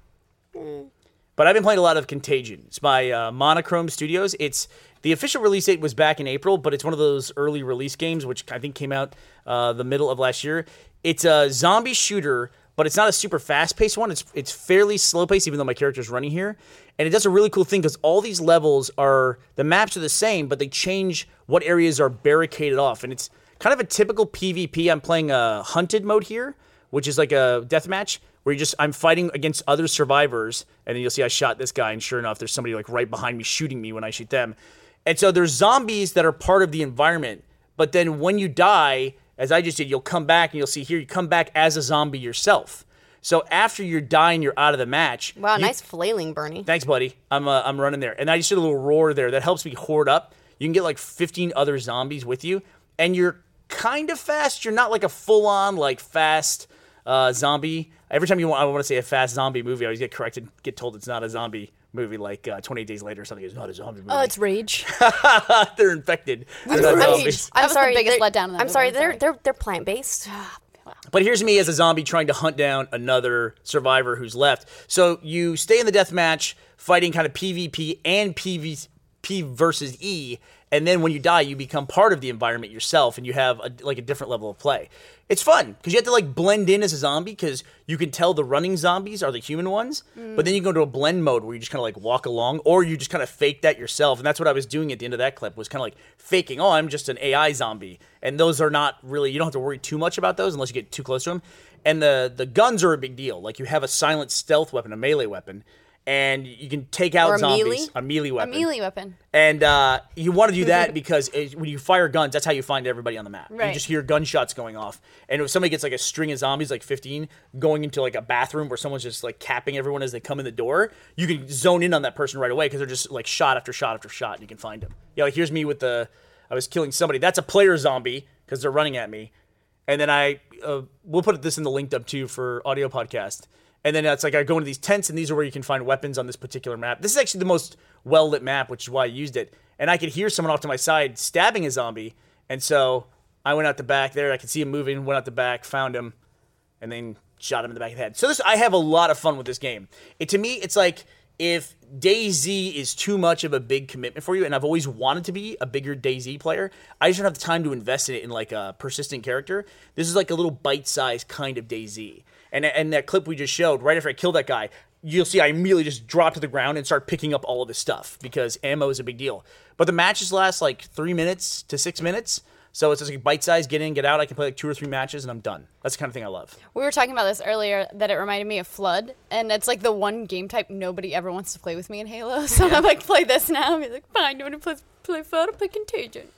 But I've been playing a lot of Contagion. It's by uh, Monochrome Studios. It's the official release date was back in April, but it's one of those early release games, which I think came out uh, the middle of last year. It's a zombie shooter, but it's not a super fast paced one. It's it's fairly slow paced, even though my character's running here. And it does a really cool thing because all these levels are the maps are the same, but they change what areas are barricaded off, and it's kind of a typical PvP. I'm playing a hunted mode here, which is like a deathmatch where you just I'm fighting against other survivors, and then you'll see I shot this guy, and sure enough, there's somebody like right behind me shooting me when I shoot them. And so there's zombies that are part of the environment, but then when you die, as I just did, you'll come back and you'll see here you come back as a zombie yourself. So after you're dying, you're out of the match. wow, you- nice flailing, Burnie. Thanks, buddy. I'm uh, I'm running there, and I just did a little roar there that helps me horde up. You can get like 15 other zombies with you, and you're kind of fast. You're not like a full on like fast uh, zombie. Every time you want, I want to say a fast zombie movie, I always get corrected, get told it's not a zombie movie. Like uh, 28 Days Later or something. It's not a zombie movie. Oh, it's rage. (laughs) They're infected. They're not Rage. zombies. I'm was sorry, the biggest they're- letdown in that I'm movie, sorry, they're they're they're plant based. (sighs) But here's me as a zombie trying to hunt down another survivor who's left. So you stay in the death match, fighting kind of PvP and PvP versus E, and then when you die, you become part of the environment yourself, and you have a, like a different level of play. It's fun because you have to like blend in as a zombie because you can tell the running zombies are the human ones, but then you go to a blend mode where you just kind of like walk along, or you just kind of fake that yourself, and that's what I was doing at the end of that clip was kind of like faking. Oh, I'm just an AI zombie, and those are not really. You don't have to worry too much about those unless you get too close to them. And the the guns are a big deal. Like you have a silent stealth weapon, a melee weapon, and you can take out a zombies. melee? A melee A weapon. melee weapon. And uh, you want to do that (laughs) because it, when you fire guns, that's how you find everybody on the map. Right. You just hear gunshots going off. And if somebody gets like a string of zombies, like 15, going into like a bathroom where someone's just like capping everyone as they come in the door, you can zone in on that person right away because they're just like shot after shot after shot and you can find them. Yeah, like here's me with the, I was killing somebody. That's a player zombie because they're running at me. And then I, uh, we'll put this in the linked up too for audio podcast. And then it's like I go into these tents, and these are where you can find weapons on this particular map. This is actually the most well lit map, which is why I used it. And I could hear someone off to my side stabbing a zombie. And so I went out the back there. I could see him moving, went out the back, found him, and then shot him in the back of the head. So this, I have a lot of fun with this game. It to me, it's like if DayZ is too much of a big commitment for you, and I've always wanted to be a bigger DayZ player, I just don't have the time to invest in it in like a persistent character. This is like a little bite-sized kind of DayZ. And and that clip we just showed, right after I killed that guy, you'll see I immediately just drop to the ground and start picking up all of his stuff because ammo is a big deal. But the matches last like three minutes to six minutes. So it's just like bite size, get in, get out. I can play like two or three matches and I'm done. That's the kind of thing I love. We were talking about this earlier that it reminded me of Flood, and it's like the one game type nobody ever wants to play with me in Halo. (laughs) So I'm like, play this now. I'm like, fine, you want to play, play Flood? I'll Contagion.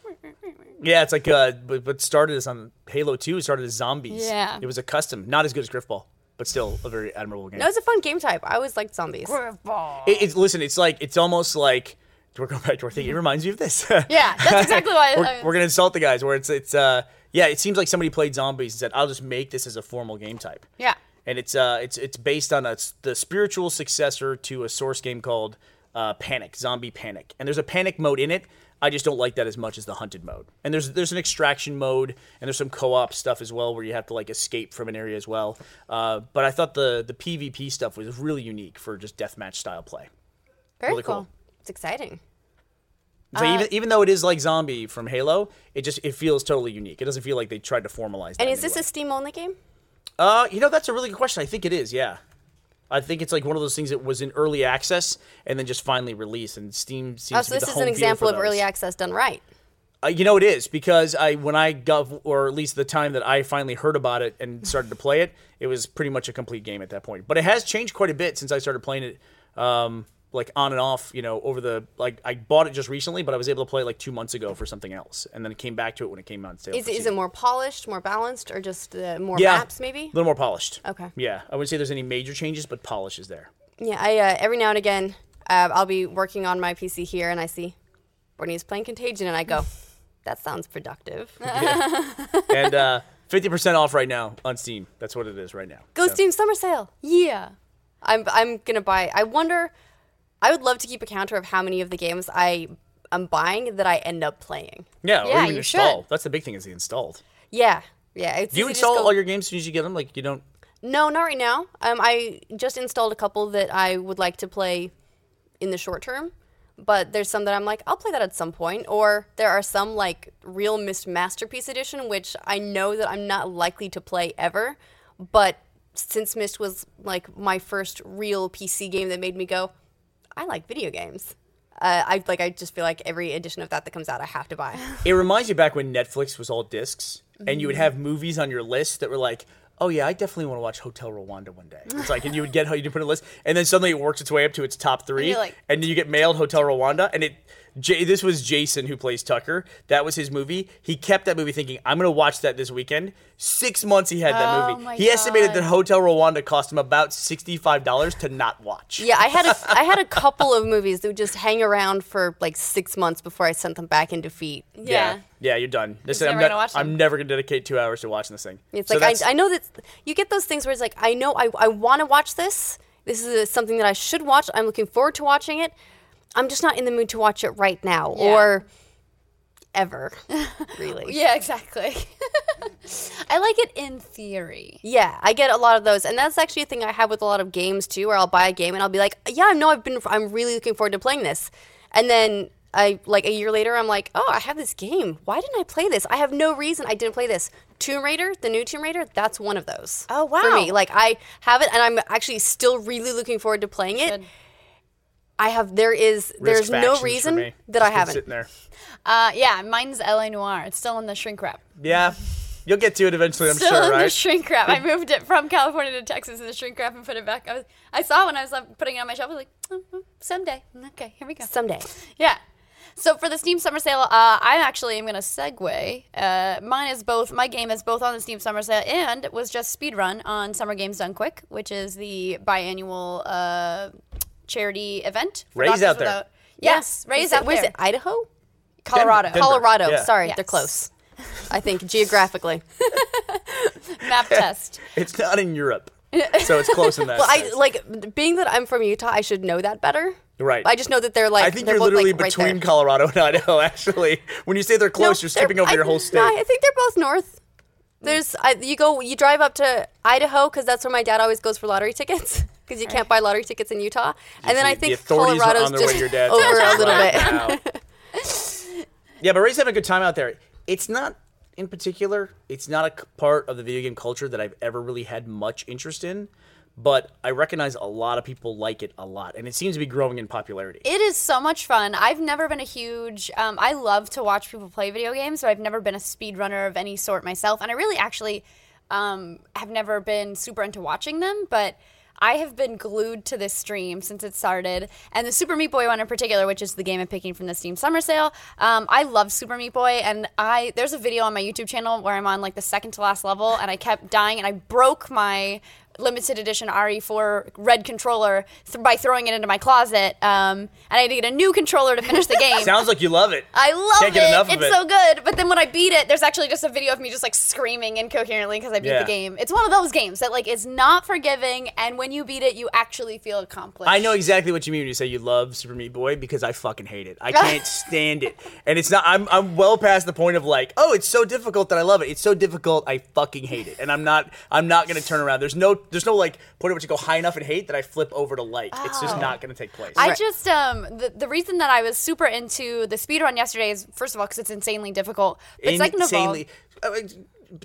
Yeah, it's like uh, but, but started as on Halo Two. Started as zombies. Yeah. it was a custom, not as good as Grifball, but still a very admirable game. No, it's a fun game type. I always liked zombies. It- it's listen, it's like it's almost like we're going back to our thing. It reminds me of this. (laughs) Yeah, that's exactly why. (laughs) we're, I, we're gonna insult the guys. Where it's it's uh yeah, it seems like somebody played zombies and said, "I'll just make this as a formal game type." yeah. and it's uh it's it's based on a, the spiritual successor to a source game called uh, Panic, Zombie Panic, and there's a panic mode in it. I just don't like that as much as the hunted mode. And there's there's an extraction mode and there's some co-op stuff as well where you have to like escape from an area as well. Uh, but I thought the the PvP stuff was really unique for just deathmatch style play. Very Really cool. cool. It's exciting. So even even though it is like Zombie from Halo, it just it feels totally unique. It doesn't feel like they tried to formalize. And is this way. a Steam only game? Uh, you know, that's a really good question. I think it is. Yeah, I think it's like one of those things that was in early access and then just finally released. And Steam seems Oh, to so be this the is home an example of early access done right. Uh, you know, it is because I when I got, or at least the time that I finally heard about it and started to play it, it was pretty much a complete game at that point. But it has changed quite a bit since I started playing it. Um, like on and off, you know, over the like I bought it just recently, but I was able to play it like two months ago for something else, and then it came back to it when it came on sale. Is, is it more polished, more balanced, or just uh, more yeah, maps maybe? a little more polished. Okay. Yeah, I wouldn't say there's any major changes, but polish is there. Yeah, I uh, every now and again uh, I'll be working on my PC here and I see Burnie's playing Contagion and I go, (laughs) That sounds productive. (laughs) and uh, 50% off right now on Steam. That's what it is right now. Go So- Steam Summer Sale. Yeah. I'm I'm gonna buy. I wonder. I would love to keep a counter of how many of the games I am buying that I end up playing. Yeah, or even you install. should. That's the big thing is the installed. Yeah, yeah. It's Do you easy to just install all your games as soon as you get them? Like you don't. No, not right now. Um, I just installed a couple that I would like to play in the short term, but there's some that I'm like, I'll play that at some point. Or there are some like realMyst Masterpiece Edition, which I know that I'm not likely to play ever, but since Myst was like my first real PC game that made me go, I like video games. Uh, I like. I just feel like every edition of that that comes out, I have to buy. (laughs) It reminds you back when Netflix was all discs, and you would have movies on your list that were like, "Oh yeah, I definitely want to watch Hotel Rwanda one day." It's like, and you would get how you put a list, and then suddenly it works its way up to its top three, you're like- and then you get mailed Hotel Rwanda, and it. J- this was Jason who plays Tucker. That was his movie. He kept that movie thinking, "I'm gonna watch that this weekend." Six months he had that Oh movie. my He estimated that Hotel Rwanda cost him about sixty-five dollars to not watch. Yeah, I had a (laughs) I had a couple of movies that would just hang around for like six months before I sent them back in defeat. Yeah. Yeah, you're done. Listen, I'm, never not- gonna watch I'm never gonna dedicate two hours to watching this thing. It's So like I, I know that you get those things where it's like I know I, I want to watch this. This is something that I should watch. I'm looking forward to watching it. I'm just not in the mood to watch it right now Yeah. or ever, (laughs) really. Yeah, exactly. (laughs) I like it in theory. Yeah, I get a lot of those, and that's actually a thing I have with a lot of games too. Where I'll buy a game and I'll be like, "Yeah, no, I've been, I'm really looking forward to playing this," and then I like a year later, I'm like, "Oh, I have this game. Why didn't I play this? I have no reason I didn't play this." Tomb Raider, the new Tomb Raider, that's one of those. Oh, wow! For me, like I have it, and I'm actually still really looking forward to playing it. Should- I have. There is. Risk There's no factions for reason me. that I Just been haven't. Sitting there. Uh, yeah, mine's LA Noire. It's still in the shrink wrap. Yeah, you'll get to it eventually. I'm still sure, in the shrink wrap. I (laughs) moved it from California to Texas in the shrink wrap and put it back. I was, I saw when I was putting it on my shelf. I was like, oh, someday. Okay, here we go. Someday. Yeah. So for the Steam Summer Sale, uh, I actually am going to segue. Uh, mine is both. My game is both on the Steam Summer Sale and was just speedrun on Summer Games Done Quick, which is the biannual uh, charity event. for Ray's out there. Without- Yes, Ray's Is it- out Where's there. it? Idaho. Colorado. Denver. Colorado. Yeah. Sorry, Yes. they're close. (laughs) I think geographically. (laughs) Map (laughs) test. It's not in Europe, so it's close in that. Well, I like being that I'm from Utah. I should know that better. Right. I just know that they're like. I think you're literally like, between there. Colorado and Idaho. Actually, when you say they're No, close, you're they're- skipping over I- your whole state. No, I think they're both north. There's I, you go you drive up to Idaho because that's where my dad always goes for lottery tickets because you can't buy lottery tickets in Utah. And then I think are Colorado's on their way just (laughs) over a little right bit. (laughs) yeah, but Ray's having a good time out there. It's not, in particular, it's not a part of the video game culture that I've ever really had much interest in. But I recognize a lot of people like it a lot, and it seems to be growing in popularity. It is so much fun. I've never been a huge. Um, I love to watch people play video games, but I've never been a speedrunner of any sort myself. And I really actually um, have never been super into watching them, but. I have been glued to this stream since it started, and the Super Meat Boy one in particular, which is the game I'm picking from the Steam Summer Sale. Um, I love Super Meat Boy, and I there's a video on my YouTube channel where I'm on like the second to last level, and I kept dying, and I broke my limited edition RE4 red controller th- by throwing it into my closet, um, and I had to get a new controller to finish the (laughs) game. Sounds like you love it. I love Can't get it. enough of it's it. so good. But then when I beat it, there's actually just a video of me just like screaming incoherently because I beat Yeah. the game. It's one of those games that like is not forgiving, and when you beat it, you actually feel accomplished. I know exactly what you mean when you say you love Super Meat Boy because I fucking hate it. I (laughs) can't stand it. And it's not I'm I'm well past the point of like, oh, it's so difficult that I love it. It's so difficult I fucking hate it. And I'm not I'm not gonna turn around. There's no there's no like point at which you go high enough in hate that I flip over to like. It's just not gonna take place. Oh. I just um the, the reason that I was super into the speed run yesterday is first of all because it's insanely difficult, but second of all.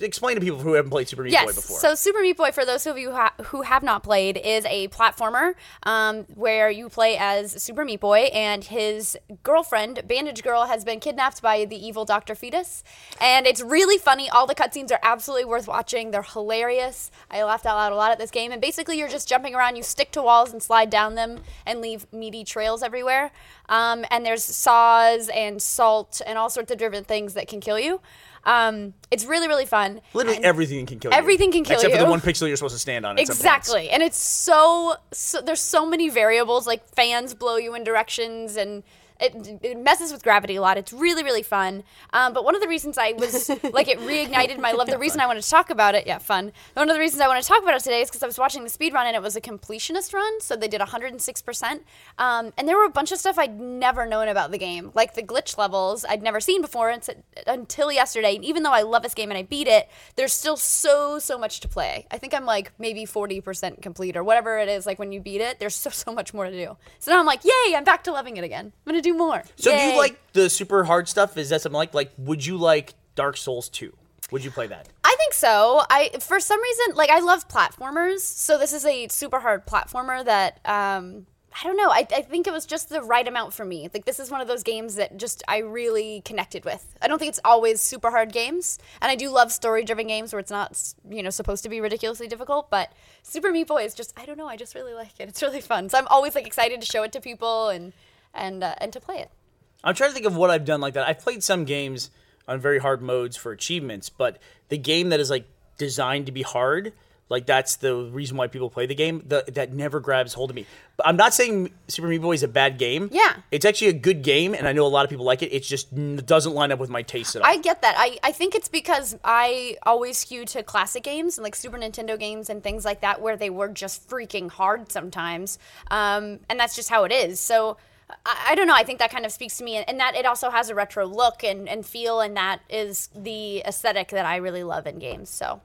Explain to people who haven't played Super Meat Yes. Boy before. So Super Meat Boy, for those of you who, ha- who have not played, is a platformer um, where you play as Super Meat Boy and his girlfriend, Bandage Girl, has been kidnapped by the evil Dr. Fetus. And it's really funny. All the cutscenes are absolutely worth watching. They're hilarious. I laughed out loud a lot at this game. And basically, you're just jumping around. You stick to walls and slide down them and leave meaty trails everywhere. Um, and there's saws and salt and all sorts of different things that can kill you. Um, it's really, really fun. Literally And- everything can kill you. everything can kill you. except for the one pixel you're supposed to stand on. at some points. Exactly. And it's so, so there's so many variables like fans blow you in directions and it, it messes with gravity a lot. It's really really fun. Um, but one of the reasons I was (laughs) like it reignited my love. The reason I wanted to talk about it, yeah, fun. One of the reasons I want to talk about it today is because I was watching the speed run and it was a completionist run, so they did 106 percent. Um, and there were a bunch of stuff I'd never known about the game, like the glitch levels I'd never seen before until- yesterday. And even though I love this game and I beat it, there's still so so much to play. I think I'm like maybe 40 percent complete or whatever it is. Like when you beat it, there's so so much more to do. So now I'm like, yay! I'm back to loving it again. I'm gonna do more. So do you like the super hard stuff? Is that something like like would you like Dark Souls 2? Would you play that? I think so. I for some reason like I love platformers, so this is a super hard platformer that um I don't know. I, I think it was just the right amount for me. Like this is one of those games that just I really connected with. I don't think it's always super hard games, and I do love story-driven games where it's not you know supposed to be ridiculously difficult. But Super Meat Boy is just I don't know. I just really like it. It's really fun. So I'm always like excited to show it to people and and uh, and to play it. I'm trying to think of what I've done like that. I've played some games on very hard modes for achievements, but the game that is like designed to be hard, like that's the reason why people play the game. The, that never grabs hold of me. But I'm not saying Super Meat Boy is a bad game. Yeah. it's actually a good game, and I know a lot of people like it. It just doesn't line up with my taste at all. I get that. I, I think it's because I always skew to classic games and like Super Nintendo games and things like that where they were just freaking hard sometimes. Um, and that's just how it is. So I, I don't know. I think that kind of speaks to me and, and that it also has a retro look and, and feel. And that is the aesthetic that I really love in games. So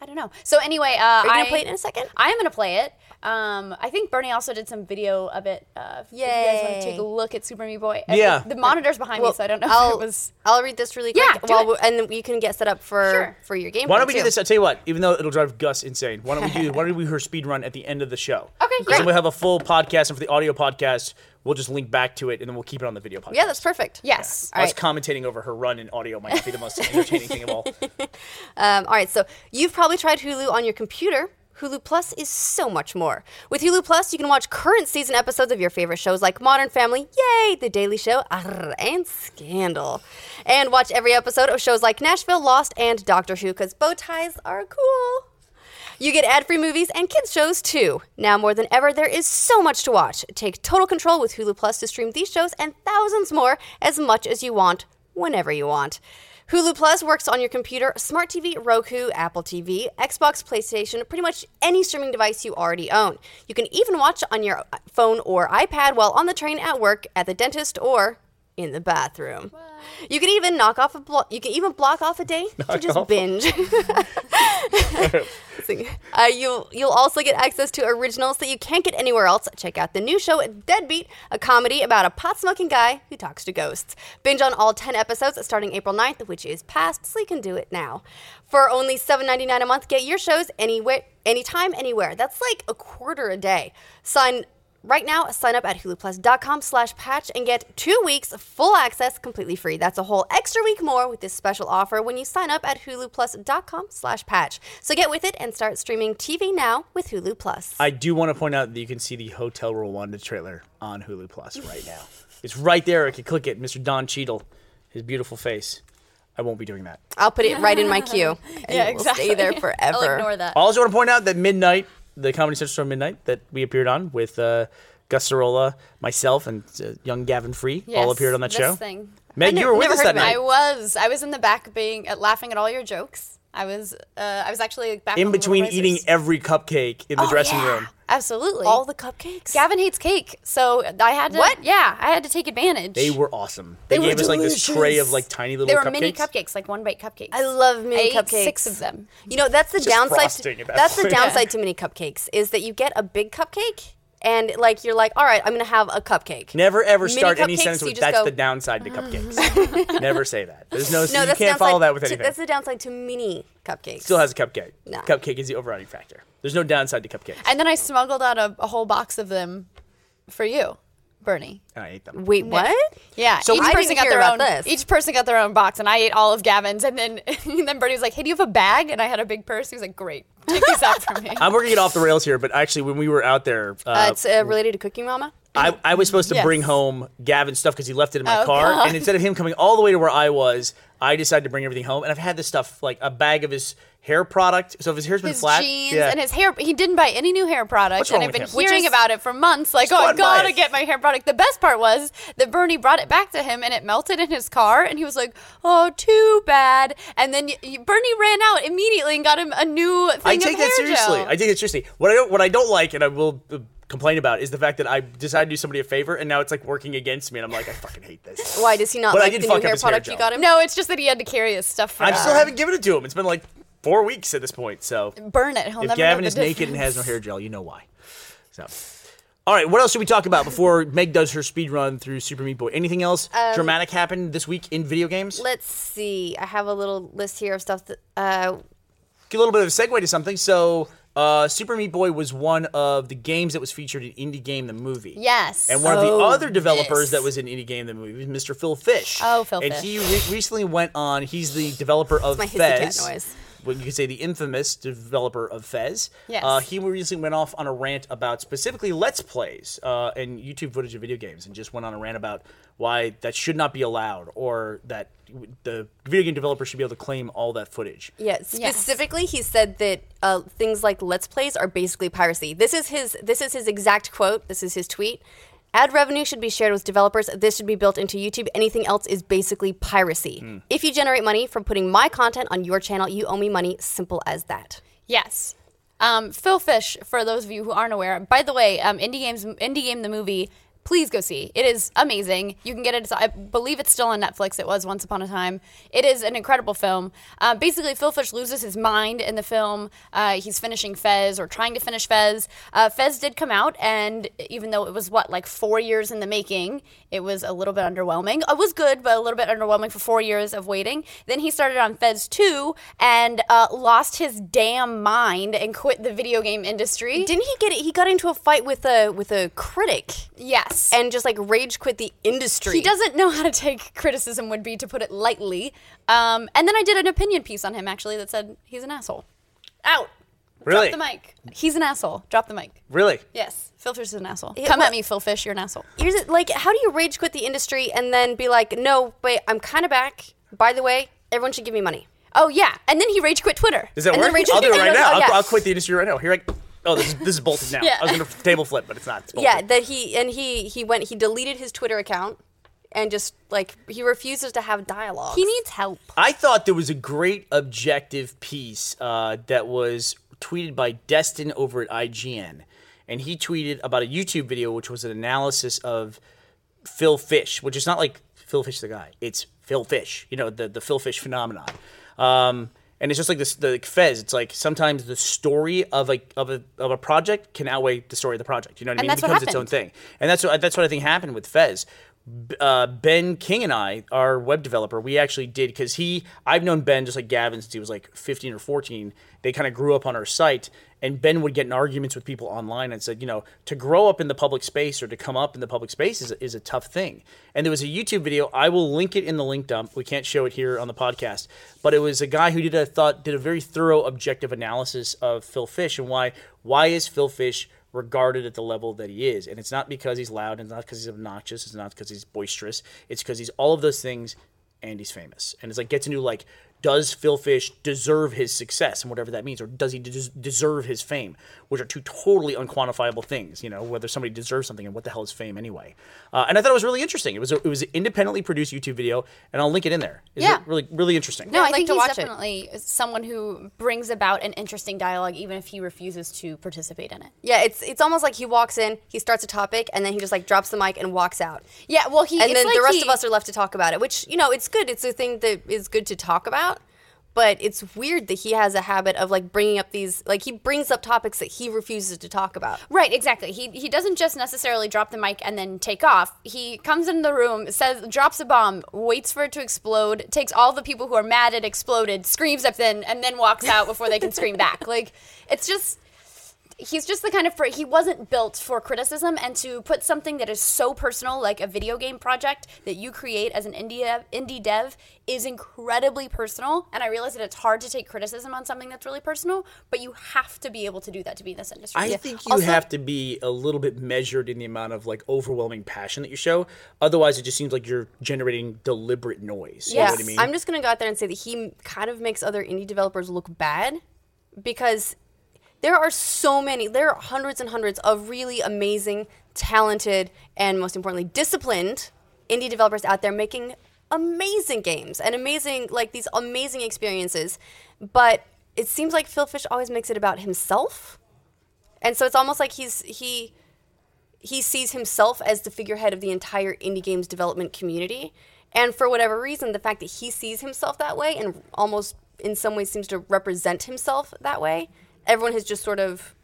I don't know. So anyway, uh, Are you gonna I- play it in a second? I am gonna play it. Um, I think Burnie also did some video of it. Uh, if you guys want to take a look at Super Meat Boy. Uh, Yeah. The, the monitor's behind me, so I don't know I'll, if it was. I'll read this really quick. Yeah, do it. we- and you can get set up for Sure. for your game. Why don't we too. do this? I'll tell you what. Even though it'll drive Gus insane, why don't we do? why don't we do her speed run at the end of the show? (laughs) Okay, great. then we'll have a full podcast, and for the audio podcast, we'll just link back to it, and then we'll keep it on the video podcast. Yeah, that's perfect. Yes. All Us right. commentating over her run in audio might not be the most entertaining thing of all. (laughs) Um, all right, so you've probably tried Hulu on your computer. Hulu Plus is so much more. With Hulu Plus, you can watch current season episodes of your favorite shows like Modern Family, Yay, The Daily Show, arr, and Scandal. And watch every episode of shows like Nashville, Lost, and Doctor Who because bow ties are cool. You get ad free movies and kids' shows too. Now more than ever, there is so much to watch. Take total control with Hulu Plus to stream these shows and thousands more as much as you want, whenever you want. Hulu Plus works on your computer, smart TV, Roku, Apple TV, Xbox, PlayStation, pretty much any streaming device you already own. You can even watch on your phone or iPad while on the train at work, at the dentist, or in the bathroom. You can even knock off a blo- you can even block off a day to just off binge. (laughs) Uh, you'll you'll also get access to originals that you can't get anywhere else. Check out the new show Deadbeat, a comedy about a pot smoking guy who talks to ghosts. Binge on all 10 episodes starting April 9th, which is past, so you can do it now. For only $7.99 a month, get your shows anywhere, anytime, anywhere. That's like a quarter a day. Sign Right now, sign up at huluplus.com slash patch and get two weeks full access completely free. That's a whole extra week more with this special offer when you sign up at huluplus.com slash patch. So get with it and start streaming TV now with Hulu Plus. I do want to point out that you can see the Hotel Rwanda trailer on Hulu Plus right now. (laughs) It's right there. I can click it. Mr. Don Cheadle, his beautiful face. I won't be doing that. I'll put it right in my queue. (laughs) And Yeah, it will stay there (laughs) forever. I'll ignore that. I also want to point out that Midnight, the Comedy Central Show Midnight that we appeared on with uh, Gus Sorola, myself, and uh, young Gavin Free, all appeared on that show. Thing. Meg, you were with us that night. I was. I was in the back being uh, laughing at all your jokes. I was. Uh, I was actually back in between eating every cupcake in the Oh, dressing yeah. room. Absolutely. All the cupcakes? Gavin hates cake, so I had to. What? Yeah, I had to take advantage. They were awesome. They, They were gave us like this tray of like tiny little They were cupcakes. mini cupcakes, like one bite cupcakes. I love mini I ate cupcakes. six of them. You know, that's the Just downside. frosting at that that's the point. downside to (laughs) mini cupcakes is that you get a big cupcake and like you're like, all right, I'm gonna have a cupcake. Never ever Mini start any cupcakes, sentence you with just "That's go, the downside to cupcakes." (laughs) Never say that. There's no. No, you that's can't follow downside that with to- anything. That's the downside to mini cupcakes. Still has a cupcake. No. Cupcake is the overriding factor. There's no downside to cupcakes. And then I smuggled out a, a whole box of them for you, Burnie. And I ate them. Wait, what? Yeah. So- each I person got their own. this. Each person got their own box, and I ate all of Gavin's. And then, (laughs) and then Burnie was like, "Hey, do you have a bag?" And I had a big purse. He was like, "Great, take these out for me." (laughs) I'm working it off the rails here, but actually, when we were out there, Uh, uh, it's uh, related to Cooking Mama. I, I was supposed to Yes. bring home Gavin's stuff because he left it in my Oh, car, God. and instead of him coming all the way to where I was, I decided to bring everything home. And I've had this stuff like a bag of his hair product. So if his hair's been his flat, jeans yeah. and his hair. He didn't buy any new hair product, What's and I've with been him? Hearing is- about it for months. Like, oh, I and gotta get my hair product. The best part was that Burnie brought it back to him, and it melted in his car, and he was like, "Oh, too bad." And then y y- Burnie ran out immediately and got him a new thing I of take hair that seriously. gel. I take it seriously. What I don't, what I don't like, and I will uh, complain about, is the fact that I decided to do somebody a favor, and now it's like working against me, and I'm like, I fucking hate this. (laughs) Why does he not But I like did the fuck new up hair his hair product you got him? no, it's just that he had to carry his stuff for. I still haven't given it to him. It's been like four weeks at this point. So burn it. He'll if never Gavin is the naked and has no hair gel, you know why. So. All right, what else should we talk about before Meg does her speed run through Super Meat Boy? Anything else Um, dramatic happened this week in video games? Let's see. I have a little list here of stuff that. Uh, Get a little bit of a segue to something. So, uh, Super Meat Boy was one of the games that was featured in Indie Game the movie. Yes. And one of the Oh, other developers yes. that was in Indie Game the movie was Mr. Phil Fish. Oh, Phil Fish. and Fish. he re- recently went on. He's the developer of my hissy cat Fez. noise. Well, you could say the infamous developer of Fez. Yes. Uh, he recently went off on a rant about specifically Let's Plays uh, and YouTube footage of video games, and just went on a rant about why that should not be allowed, or that the video game developer should be able to claim all that footage. Yeah, specifically, he said that uh, things like Let's Plays are basically piracy. This is his. This is his exact quote. This is his tweet. Ad revenue should be shared with developers. This should be built into YouTube. Anything else is basically piracy. If you generate money from putting my content on your channel, you owe me money. Simple as that. Yes. Um, Phil Fish, for those of you who aren't aware, by the way, um, Indie Games, Indie Game the movie, please go see. It is amazing. You can get it. I believe it's still on Netflix. It was once upon a time. It is an incredible film. Uh, basically, Phil Fish loses his mind in the film. Uh, he's finishing Fez or trying to finish Fez. Uh, Fez did come out, and even though it was what like four years in the making, it was a little bit underwhelming. It was good, but a little bit underwhelming for four years of waiting. Then he started on Fez two and uh, lost his damn mind and quit the video game industry. Didn't he get it? He got into a fight with a with a critic yes. And just like rage quit the industry. he doesn't know how to take criticism would be to put it lightly um, and then i did an opinion piece on him actually that said he's an asshole out Really? drop the mic he's an asshole drop the mic Really? yes phil fish is an asshole Yeah, come well- at me phil fish you're an asshole Here's it. Like, how do you rage quit the industry and then be like, no, wait, I'm kind of back. By the way, everyone should give me money. oh yeah and then he rage quit twitter Does that And work? then Rachel- I'll do it and right then- now. oh, I'll, yeah. I'll quit the industry right now. Here I. Oh, this is, this is bolted (laughs) now. Yeah. I was gonna table flip, but it's not. It's bolted. Yeah, that he and he he went he deleted his Twitter account and just like he refuses to have dialogue. he needs help I thought there was a great objective piece uh, that was tweeted by Destin over at IGN, and he tweeted about a YouTube video which was an analysis of Phil Fish, which is not like Phil Fish the guy; it's Phil Fish, you know, the the Phil Fish phenomenon. Um, and it's just like this, the like Fez. It's like sometimes the story of a of a of a project can outweigh the story of the project. You know what I mean? that's it what becomes its own thing, and that's what that's what I think happened with Fez. Uh, ben King and I, our web developer, we actually did because he, I've known Ben just like Gavin since he was like 15 or 14. They kind of grew up on our site, and Ben would get in arguments with people online and said, you know, to grow up in the public space or to come up in the public space is, is a tough thing. And there was a YouTube video. I will link it in the link dump. We can't show it here on the podcast, but it was a guy who did a thought did a very thorough, objective analysis of Phil Fish and why why is Phil Fish regarded at the level that he is. And it's not because he's loud, and it's not because he's obnoxious, it's not because he's boisterous. It's because he's all of those things and he's famous. And it's like gets into like, does Phil Fish deserve his success and whatever that means, or does he des- deserve his fame, which are two totally unquantifiable things. You know, whether somebody deserves something and what the hell is fame anyway. Uh, and I thought it was really interesting. It was a, it was an independently produced YouTube video, and I'll link it in there. It's Yeah. really really interesting. no I'd like think to he's watch it. definitely someone who brings about an interesting dialogue even if he refuses to participate in it yeah, it's it's almost like he walks in, he starts a topic, and then he just like drops the mic and walks out. yeah well he And it's then like the rest he- of us are left to talk about it, which you know it's good. It's a thing that is good to talk about. But it's weird that he has a habit of like bringing up these like he brings up topics that he refuses to talk about. Right, exactly. He he doesn't just necessarily drop the mic and then take off. He comes in the room, says, drops a bomb, waits for it to explode, takes all the people who are mad it exploded, screams at them, and then walks out before they can scream back. (laughs) Like it's just he's just the kind of he wasn't built for criticism and to put something that is so personal like a video game project that you create as an indie indie dev is incredibly personal and i realize that it's hard to take criticism on something that's really personal but you have to be able to do that to be in this industry I think you have to be a little bit measured in the amount of like overwhelming passion that you show. Otherwise, it just seems like you're generating deliberate noise. You know what I mean? I'm just gonna go out there and say that he kind of makes other indie developers look bad because there are so many, there are hundreds and hundreds of really amazing, talented, and most importantly, disciplined indie developers out there making amazing games and amazing, like these amazing experiences. But it seems like Phil Fish always makes it about himself. And so it's almost like he's, he, he sees himself as the figurehead of the entire indie games development community. And for whatever reason, the fact that he sees himself that way and almost in some ways seems to represent himself that way, everyone has just sort of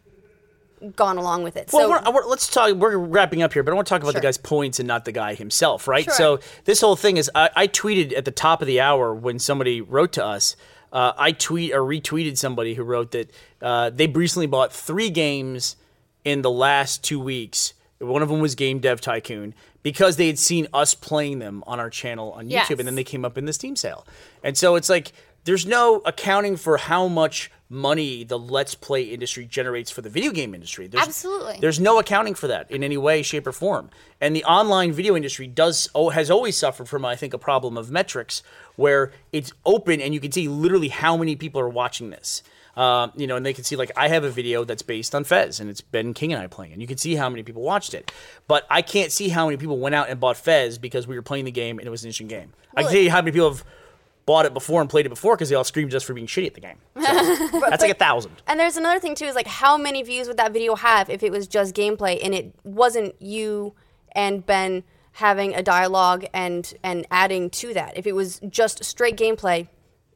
gone along with it. Well, so we're, we're- let's talk. We're wrapping up here, but I want to talk about the guy's points and not the guy himself, right? Sure. So this whole thing is, I, I tweeted at the top of the hour when somebody wrote to us. Uh, I tweet or retweeted somebody who wrote that uh, they recently bought three games in the last two weeks. One of them was Game Dev Tycoon because they had seen us playing them on our channel on YouTube, Yes. and then they came up in the Steam sale. And so it's like there's no accounting for how much money the Let's Play industry generates for the video game industry. There's, Absolutely. There's no accounting for that in any way, shape, or form. And the online video industry does oh, has always suffered from, I think, a problem of metrics where it's open and you can see literally how many people are watching this. Um, you know, and they can see like I have a video that's based on Fez, and it's Ben King and I playing, and you can see how many people watched it. But I can't see how many people went out and bought Fez because we were playing the game and it was an interesting game. I can see how many people have bought it before and played it before because they all screamed just for being shitty at the game. So, (laughs) that's like a thousand. And there's another thing too is like how many views would that video have if it was just gameplay and it wasn't you and Ben having a dialogue and and adding to that. If it was just straight gameplay,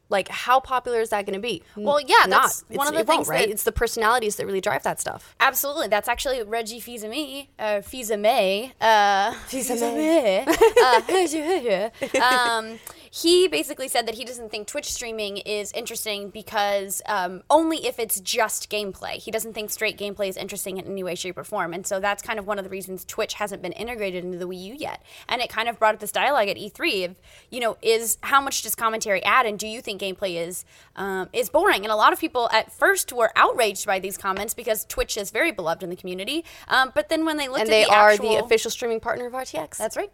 like how popular is that going to be? Well, yeah, not. that's It's- one of the it won't, things right? that- it's the personalities that really drive that stuff. Absolutely. That's actually Reggie Fils-Aimé, uh, Fils-Aimé, uh, Fils-Aimé. uh, (laughs) (laughs) um, he basically said that he doesn't think Twitch streaming is interesting because um, only if it's just gameplay. He doesn't think straight gameplay is interesting in any way, shape, or form. And so that's kind of one of the reasons Twitch hasn't been integrated into the Wii U yet. And it kind of brought up this dialogue at E3 of, you know, is how much does commentary add, and do you think gameplay is um, is boring? And a lot of people at first were outraged by these comments because Twitch is very beloved in the community. Um, but then when they looked And at they the are actual, the official streaming partner of RTX. that's right.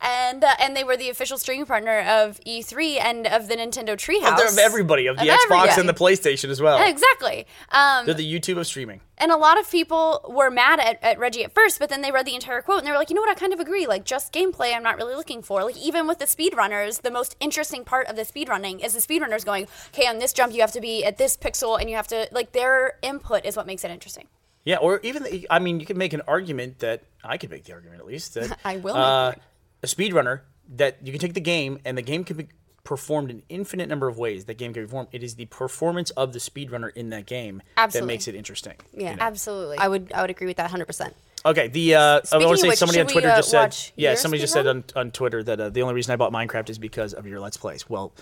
And uh, and they were the official streaming partner of E3 and of the Nintendo Treehouse. They're of everybody, of the Of Xbox everybody. and the PlayStation as well. Exactly. Um, They're the YouTube of streaming. and a lot of people were mad at, at Reggie at first, but then they read the entire quote and they were like, you know what, I kind of agree. Like, just gameplay, I'm not really looking for. Like, even with the speedrunners, the most interesting part of the speedrunning is the speedrunners going, okay, on this jump, you have to be at this pixel and you have to, like, their input is what makes it interesting. Yeah, or even I mean, you could make an argument that I could make the argument at least that (laughs) I will uh, a speedrunner that you can take the game and the game can be performed in infinite number of ways. That game can be performed. It is the performance of the speedrunner in that game that makes it interesting. yeah, you know? Absolutely. I would I would agree with that 100%. Okay, the uh, I Speaking want of to say which, somebody on Twitter we, uh, just said, yeah, somebody just said on, on Twitter that uh, the only reason I bought Minecraft is because of your Let's Plays. Well,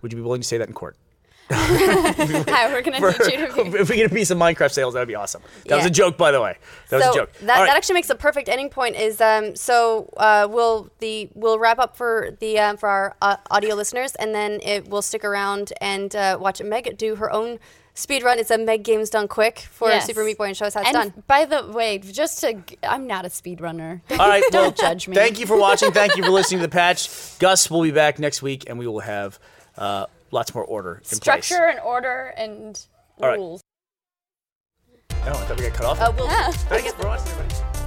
would you be willing to say that in court? Hi, (laughs) we're going to need you to be. (laughs) if we get a piece of Minecraft sales, that would be awesome. That was a joke, by the way. That so was a joke. That, All right. that actually makes a perfect ending point. Is um so uh, we'll the we'll wrap up for the uh, for our uh, audio listeners, and then it will stick around and uh, watch Meg do her own speed run. It's a Meg Games Done Quick for Yes. Super Meat Boy and show us how it's And done. by the way, just to, I'm not a speedrunner. (laughs) All right, well, Don't judge me. Thank you for watching. Thank you for listening to the patch. Gus will be back next week, and we will have uh, lots more order in Structure place. and order and All right. rules. Oh, I thought we got cut off. Uh, we'll Yeah. Thanks for watching, everybody.